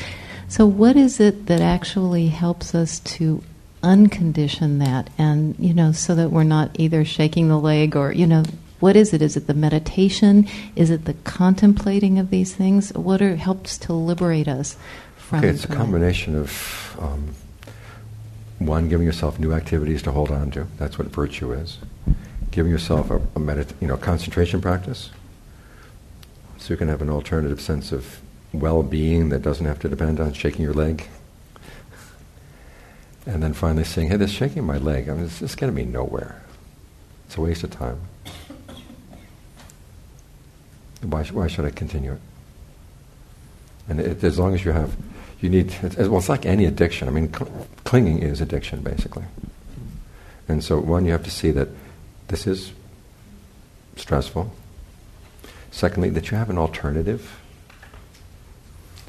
So, what is it that actually helps us to uncondition that and, you know, so that we're not either shaking the leg or, you know, what is it? Is it the meditation? Is it the contemplating of these things? What are, helps to liberate us from Okay, it's a combination of um, one, giving yourself new activities to hold on to. That's what virtue is. Giving yourself a, a medit- you know, concentration practice, so you can have an alternative sense of well-being that doesn't have to depend on shaking your leg. And then finally saying, "Hey, this shaking my leg, I mean, it's, it's getting me nowhere. It's a waste of time. Why, why should I continue it?" And it, as long as you have, you need, it's, well, it's like any addiction. I mean, cl- clinging is addiction, basically. And so, one, you have to see that this is stressful. Secondly, that you have an alternative.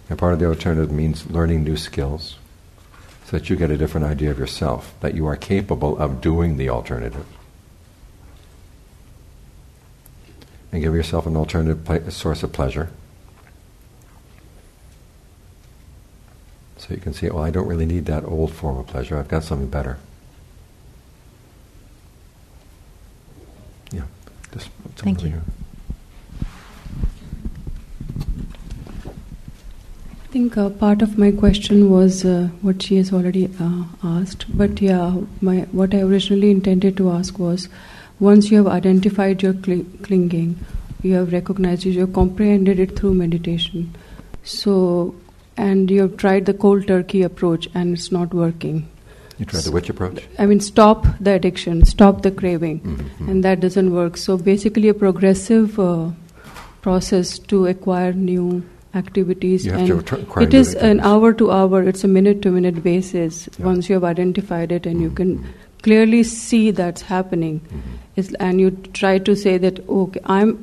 And part of the alternative means learning new skills so that you get a different idea of yourself, that you are capable of doing the alternative. And give yourself an alternative pla- source of pleasure. So you can see, well, I don't really need that old form of pleasure. I've got something better. Yeah. Just Thank you. here. think uh, part of my question was uh, what she has already uh, asked. But yeah, my what I originally intended to ask was, once you have identified your cl- clinging, you have recognized it, you have comprehended it through meditation. So, and you have tried the cold turkey approach, and it's not working. You tried the which approach? I mean, stop the addiction, stop the craving, Mhm. and that doesn't work. So basically, a progressive uh, process to acquire new activities. You have and it is an hour to hour. It's a minute to minute basis. Yeah. Once you have identified it, and you Mhm. can clearly see that's happening, Mhm. it's, and you try to say that okay, I'm.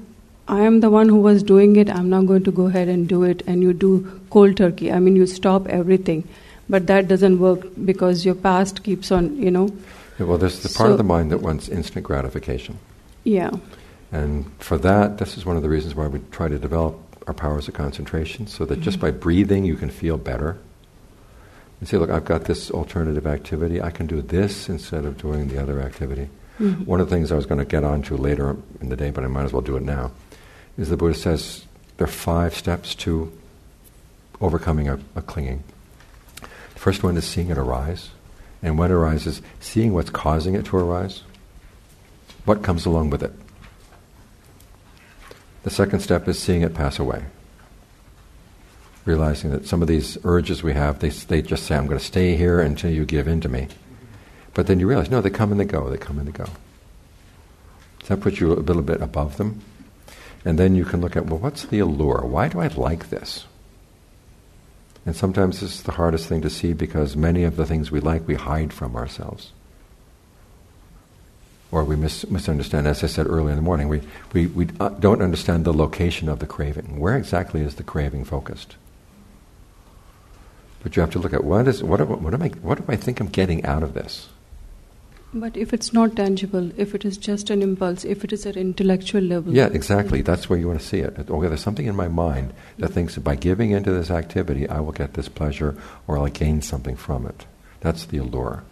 I am the one who was doing it. I'm not going to go ahead and do it. And you do cold turkey. I mean, you stop everything, but that doesn't work because your past keeps on. You know, Yeah, well, there's the part of the mind that wants instant gratification. yeah. And for that, this is one of the reasons why we try to develop our powers of concentration, so that just by breathing you can feel better. You say, look, I've got this alternative activity. I can do this instead of doing the other activity. Mhm. One of the things I was going to get onto later in the day, but I might as well do it now, is the Buddha says there are five steps to overcoming a, a clinging. The first one is seeing it arise. And when it arises, seeing what's causing it to arise. What comes along with it? The second step is seeing it pass away. Realizing that some of these urges we have, they, they just say, I'm going to stay here until you give in to me. But then you realize, no, they come and they go, they come and they go. So that puts you a little bit above them. And then you can look at, well, what's the allure? Why do I like this? And sometimes this is the hardest thing to see because many of the things we like we hide from ourselves. Or we mis- misunderstand, as I said earlier in the morning, we, we, we uh, don't understand the location of the craving. Where exactly is the craving focused? But you have to look at what is what, what am I what do I think I'm getting out of this? But if it's not tangible, if it is just an impulse, if it is at intellectual level, Yeah, exactly. That's where you want to see it. Okay, there's something in my mind that thinks that by giving into this activity, I will get this pleasure or I'll gain something from it. That's the allure.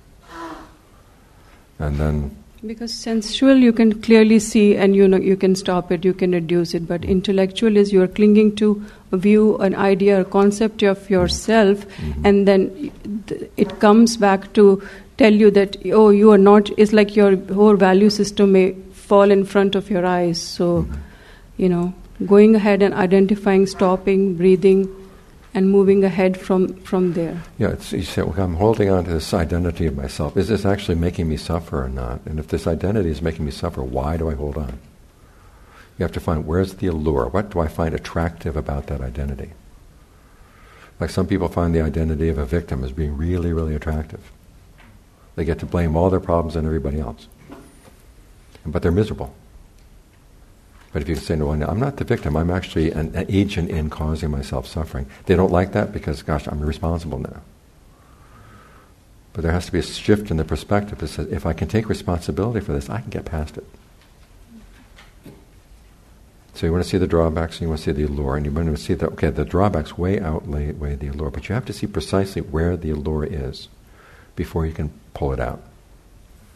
And then, Because sensual, you can clearly see, and you know you can stop it, you can reduce it. But intellectual is you are clinging to a view, an idea, a concept of yourself, Mhm. and then it comes back to tell you that oh, you are not. It's like your whole value system may fall in front of your eyes. So, Mhm. you know, going ahead and identifying, stopping, breathing, and moving ahead from from there. yeah, you say, well, I'm holding on to this identity of myself. Is this actually making me suffer or not? And if this identity is making me suffer, why do I hold on? You have to find where's the allure? What do I find attractive about that identity? Like some people find the identity of a victim as being really, really attractive. They get to blame all their problems on everybody else. But they're miserable. But if you say, no, I'm not the victim, I'm actually an, an agent in causing myself suffering. They don't like that because, gosh, I'm responsible now. But there has to be a shift in the perspective that says, if I can take responsibility for this, I can get past it. So you want to see the drawbacks and you want to see the allure, and you want to see that, okay, the drawbacks way outweigh weigh the allure, but you have to see precisely where the allure is before you can pull it out.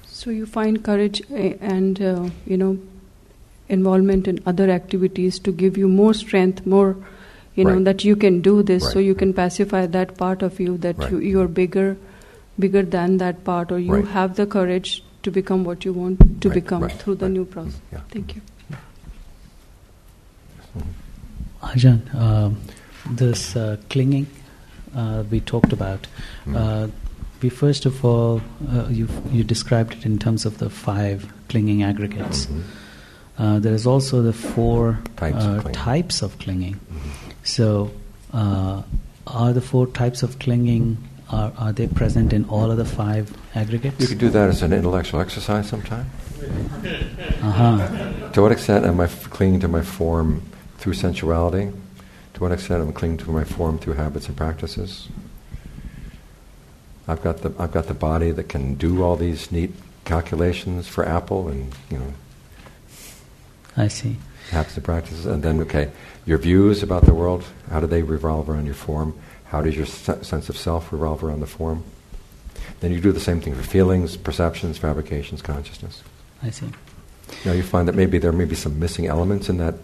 So you find courage eh, and uh, you know involvement in other activities to give you more strength, more you know Right. that you can do this. So you can pacify that part of you that Right. you you are bigger, bigger than that part, or you Right. have the courage to become what you want to Right, become right, through the right. new process. Yeah. Thank you. Ajaan, um, this uh, clinging uh, we talked about. Mm. Uh, we first of all, uh, you you described it in terms of the five clinging aggregates. Mhm. Uh, there is also the four Types of uh, clinging. types of clinging. Mhm. So, uh, are the four types of clinging are, are they present in all of the five aggregates? You could do that as an intellectual exercise sometime. Uh-huh. To what extent am I f- clinging to my form through sensuality? To what extent am I clinging to my form through habits and practices? I've got the I've got the body that can do all these neat calculations for Apple and you know I see. habits and practices, and then okay, your views about the world. How do they revolve around your form? How does your se- sense of self revolve around the form? Then you do the same thing for feelings, perceptions, fabrications, consciousness. I see. Now you find that maybe there may be some missing elements in that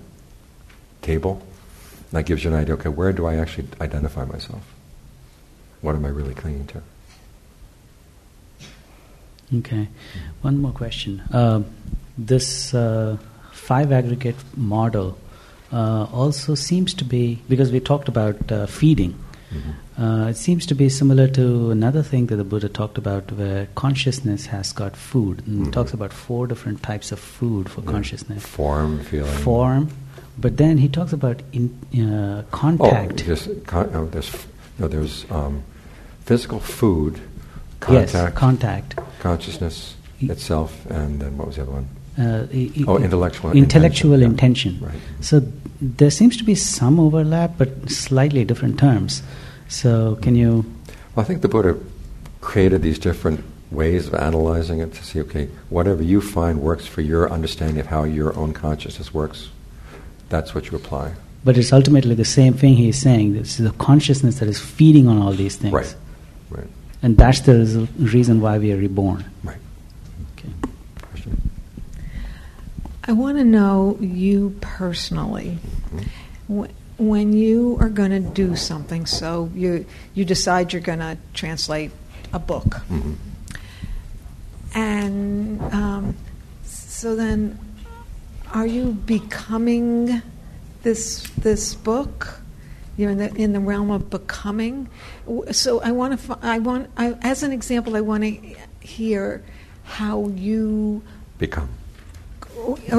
table, That gives you an idea, okay, where do I actually identify myself? What am I really clinging to? Okay. One more question. Uh, this uh, five aggregate model uh, also seems to be, because we talked about uh, feeding, mm-hmm. Uh, it seems to be similar to another thing that the Buddha talked about where consciousness has got food. And mm-hmm. talks about four different types of food for yeah. consciousness form, feeling. Form. But then he talks about in, uh, contact. Oh, just con- oh, there's, no, there's um, physical food, contact, yes, contact, consciousness itself, and then what was the other one? Uh, oh, intellectual intellectual intention. intention. Right. So there seems to be some overlap, but slightly different terms. So can you? Well, I think the Buddha created these different ways of analyzing it to see, okay, whatever you find works for your understanding of how your own consciousness works, that's what you apply. But it's ultimately the same thing he's saying. This is a consciousness that is feeding on all these things. Right. Right. And that's the reason why we are reborn. Right. Okay. Question. I want to know you personally. Mm-hmm. When you are going to do something, so you you decide you're going to translate a book, mm-hmm. and um, so then, are you becoming this this book? You're in the in the realm of becoming. So I want to. I want. I, as an example, I want to hear how you become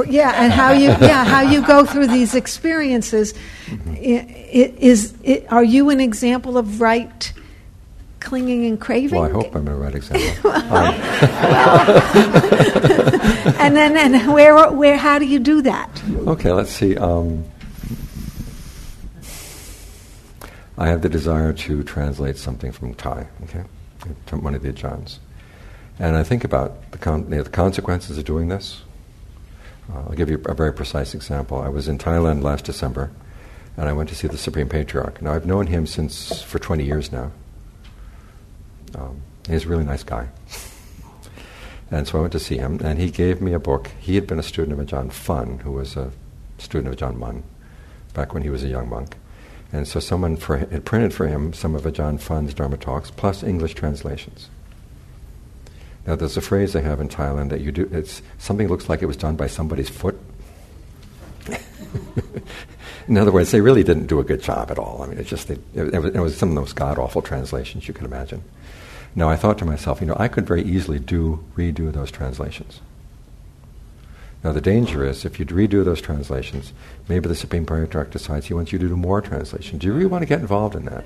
yeah, and how you yeah how you go through these experiences. Is, is are you an example of right clinging and craving? Well, I hope I'm a right example. and then and where where how do you do that? Okay, let's see. Um, I have the desire to translate something from Thai. Okay, from one of the Ajaans. And I think about the, con- the consequences of doing this I'll give you a very precise example. I was in Thailand last December, and I went to see the Supreme Patriarch. Now, I've known him since for 20 years now. Um, he's a really nice guy. and so I went to see him, and he gave me a book. He had been a student of Ajaan Fun, who was a student of Ajaan Mun, back when he was a young monk. And so someone for, had printed for him some of Ajaan Fun's Dharma talks, plus English translations. Now, there's a phrase they have in Thailand that you do, it's something looks like it was done by somebody's foot. in other words, they really didn't do a good job at all. I mean, it's just, they, it, was, it was some of those god awful translations you can imagine. Now, I thought to myself, you know, I could very easily do, redo those translations. Now, the danger is if you redo those translations, maybe the Supreme Patriarch decides he wants you to do more translation. Do you really want to get involved in that?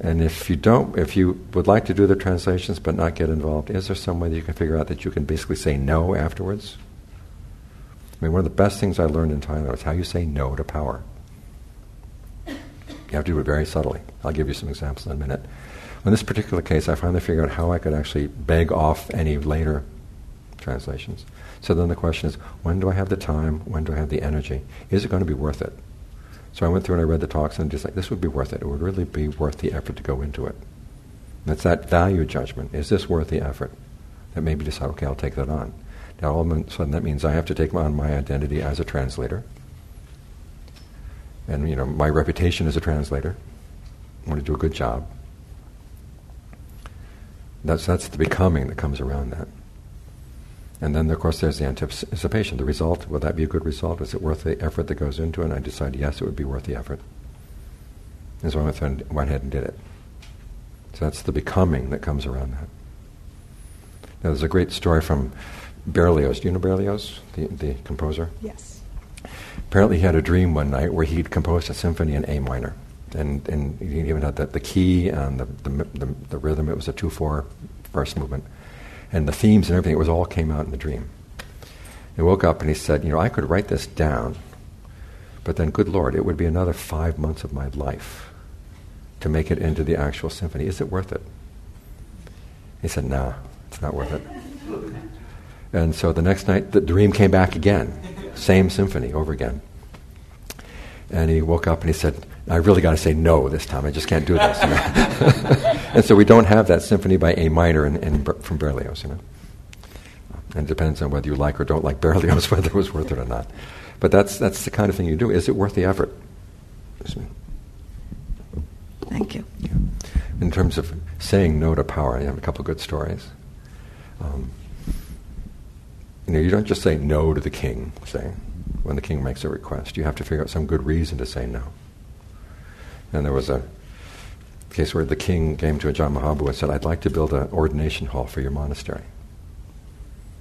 And if you don't, if you would like to do the translations but not get involved, is there some way that you can figure out that you can basically say no afterwards? I mean, one of the best things I learned in Thailand was how you say no to power. You have to do it very subtly. I'll give you some examples in a minute. In this particular case, I finally figured out how I could actually beg off any later translations. So then the question is, when do I have the time? When do I have the energy? Is it going to be worth it? So I went through and I read the talks and I'm just like, this would be worth it. It would really be worth the effort to go into it. And it's that value judgment. Is this worth the effort? That maybe decide, okay, I'll take that on. Now all of a sudden that means I have to take on my identity as a translator. And, you know, my reputation as a translator. I want to do a good job. That's, that's the becoming that comes around that. And then, of course, there's the anticipation. The result, will that be a good result? Is it worth the effort that goes into it? And I decided, yes, it would be worth the effort. And so I went, went ahead and did it. So that's the becoming that comes around that. Now, there's a great story from Berlioz. Do you know Berlioz, the, the composer? Yes. Apparently, he had a dream one night where he'd composed a symphony in A minor. And, and he even had the, the key and the, the, the, the rhythm. It was a 2 4 first movement and the themes and everything, it was all came out in the dream. He woke up and he said, You know, I could write this down, but then, good Lord, it would be another five months of my life to make it into the actual symphony. Is it worth it? He said, Nah, it's not worth it. And so the next night, the dream came back again, same symphony over again. And he woke up and he said, I really got to say no this time. I just can't do this. and so we don't have that symphony by A minor in, in, from Berlioz, you know. And it depends on whether you like or don't like Berlioz, whether it was worth it or not. But that's, that's the kind of thing you do. Is it worth the effort? Thank you. Yeah. In terms of saying no to power, I have a couple of good stories. Um, you know, you don't just say no to the king, say, when the king makes a request. You have to figure out some good reason to say no. And there was a case where the king came to Ajaan Mahabua and said, I'd like to build an ordination hall for your monastery.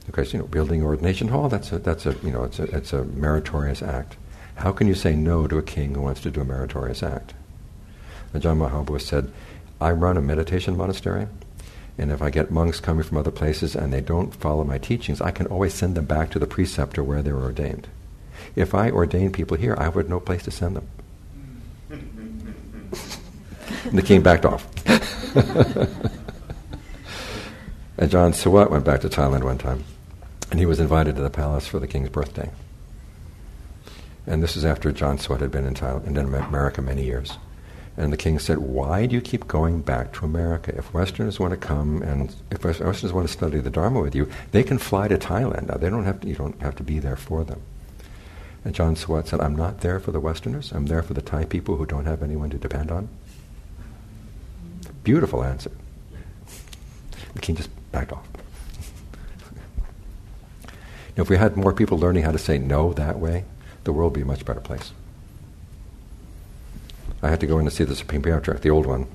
Because, you know, building an ordination hall, that's a, that's a, you know, it's a, it's a meritorious act. How can you say no to a king who wants to do a meritorious act? Ajaan Mahabua said, I run a meditation monastery, and if I get monks coming from other places and they don't follow my teachings, I can always send them back to the preceptor where they were ordained. If I ordain people here, I would have no place to send them. And the king backed off. and Ajaan Suwat went back to Thailand one time, and he was invited to the palace for the king's birthday. And this is after Ajaan Suwat had been in Thailand, in America many years. And the king said, Why do you keep going back to America? If Westerners want to come and if Westerners want to study the Dharma with you, they can fly to Thailand. Now, they don't have to, you don't have to be there for them. And Ajaan Suwat said, I'm not there for the Westerners. I'm there for the Thai people who don't have anyone to depend on. Beautiful answer. The king just backed off. now, if we had more people learning how to say no that way, the world would be a much better place. I had to go in to see the Supreme Patriarch, the old one,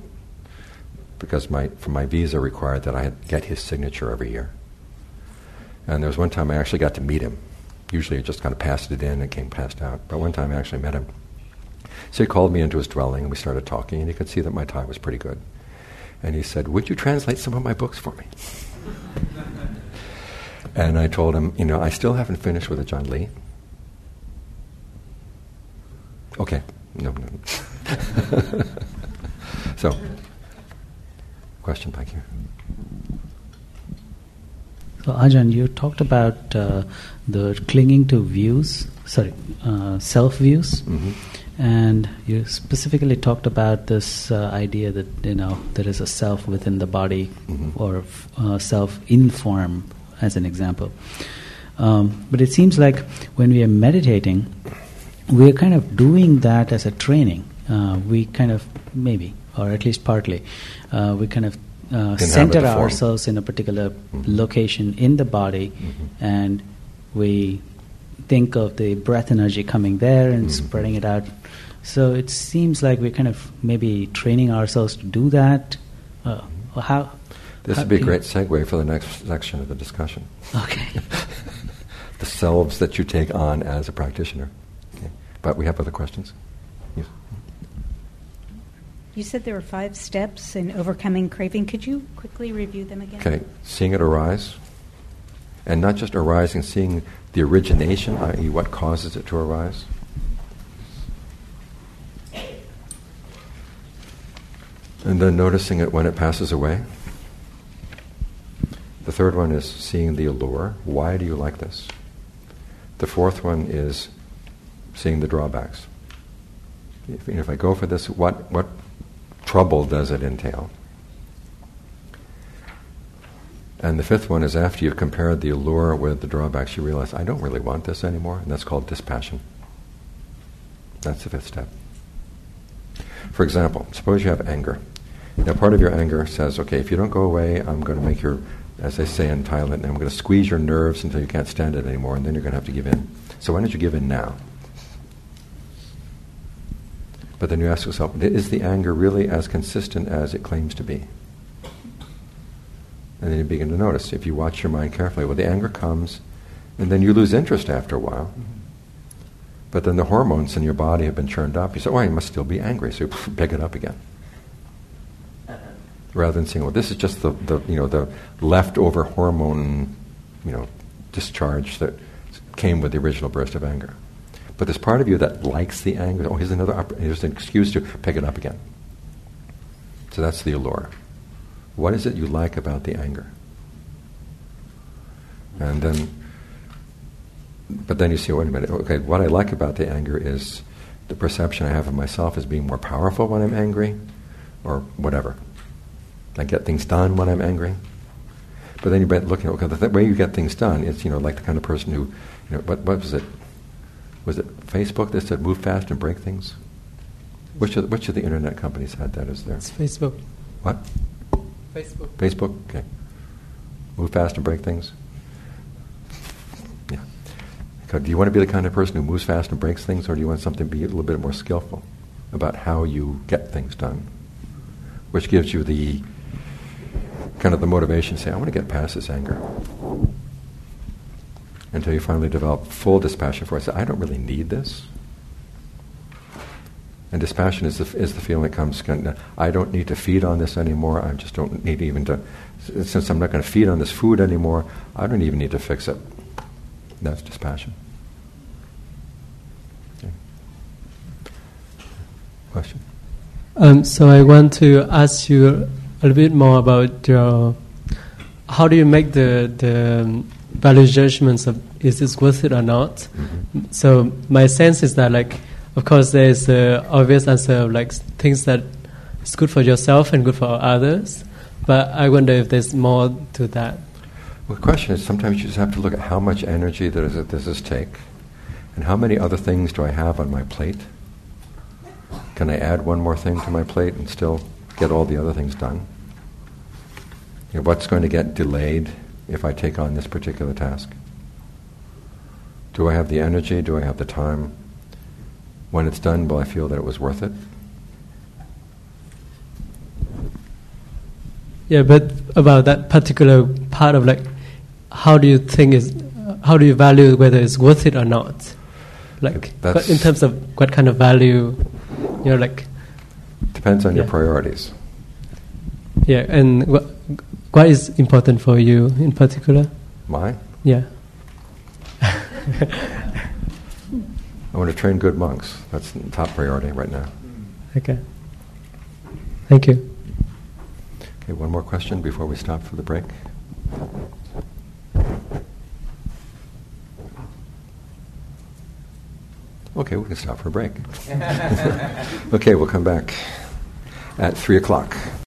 because my for my visa required that I get his signature every year. And there was one time I actually got to meet him. Usually I just kind of passed it in and came passed out. But one time I actually met him. So he called me into his dwelling and we started talking, and he could see that my Thai was pretty good. And he said, Would you translate some of my books for me? and I told him, You know, I still haven't finished with Ajaan Lee. Okay. No, no. so, question back here. So, Ajaan, you talked about uh, the clinging to views, sorry, uh, self views, mm-hmm. And you specifically talked about this uh, idea that you know there is a self within the body, mm-hmm. or uh, self in form, as an example. Um, but it seems like when we are meditating, we are kind of doing that as a training uh, we kind of maybe, or at least partly, uh, we kind of uh, center ourselves in a particular mm-hmm. location in the body, mm-hmm. and we think of the breath energy coming there and mm-hmm. spreading it out. So it seems like we're kind of maybe training ourselves to do that. Uh, how? This how would be a great segue for the next section of the discussion. Okay. the selves that you take on as a practitioner. Okay. But we have other questions. You said there were five steps in overcoming craving. Could you quickly review them again? Okay, seeing it arise, and not just arising, seeing the origination, i.e., what causes it to arise. And then noticing it when it passes away. The third one is seeing the allure. Why do you like this? The fourth one is seeing the drawbacks. If, if I go for this, what, what trouble does it entail? And the fifth one is after you've compared the allure with the drawbacks, you realize, I don't really want this anymore, and that's called dispassion. That's the fifth step. For example, suppose you have anger. Now, part of your anger says, okay, if you don't go away, I'm going to make your, as they say in Thailand, I'm going to squeeze your nerves until you can't stand it anymore, and then you're going to have to give in. So why don't you give in now? But then you ask yourself, is the anger really as consistent as it claims to be? And then you begin to notice, if you watch your mind carefully, well, the anger comes, and then you lose interest after a while. But then the hormones in your body have been churned up. You say, oh, I must still be angry. So you pick it up again. Uh-huh. Rather than saying, well, this is just the, the, you know, the leftover hormone you know, discharge that came with the original burst of anger. But there's part of you that likes the anger. Oh, here's another, here's an excuse to pick it up again. So that's the allure. What is it you like about the anger? And then, but then you see, wait a minute, okay, what I like about the anger is the perception I have of myself as being more powerful when I'm angry, or whatever. I get things done when I'm angry. But then you are looking, at okay, the th- way you get things done is, you know, like the kind of person who, you know, what, what was it? was it Facebook that said move fast and break things? Which of, which of the internet companies had that as their? It's Facebook. What? Facebook. Facebook? Okay. Move fast and break things? Yeah. Do you want to be the kind of person who moves fast and breaks things, or do you want something to be a little bit more skillful about how you get things done? Which gives you the kind of the motivation to say, I want to get past this anger. Until you finally develop full dispassion for it. I don't really need this. And dispassion is the, is the feeling that comes, I don't need to feed on this anymore. I just don't need even to, since I'm not going to feed on this food anymore, I don't even need to fix it. That's dispassion. Okay. Question? Um, so I want to ask you a little bit more about your. How do you make the the value judgments of is this worth it or not? Mm-hmm. So my sense is that like, of course, there is the obvious answer of like things that is good for yourself and good for others, but I wonder if there's more to that. Well, the question is sometimes you just have to look at how much energy does this take, and how many other things do I have on my plate? Can I add one more thing to my plate and still get all the other things done? You know, what's going to get delayed if I take on this particular task? Do I have the energy? Do I have the time? When it's done, will I feel that it was worth it? Yeah, but about that particular part of like, how do you think is, how do you value whether it's worth it or not? Like, but in terms of what kind of value, you know, like, Depends on your priorities. yeah, and what, what is important for you in particular? Mine? Yeah. I want to train good monks. That's the top priority right now. Okay. Thank you. Okay, one more question before we stop for the break. Okay, we can stop for a break. okay, we'll come back at 3 o'clock.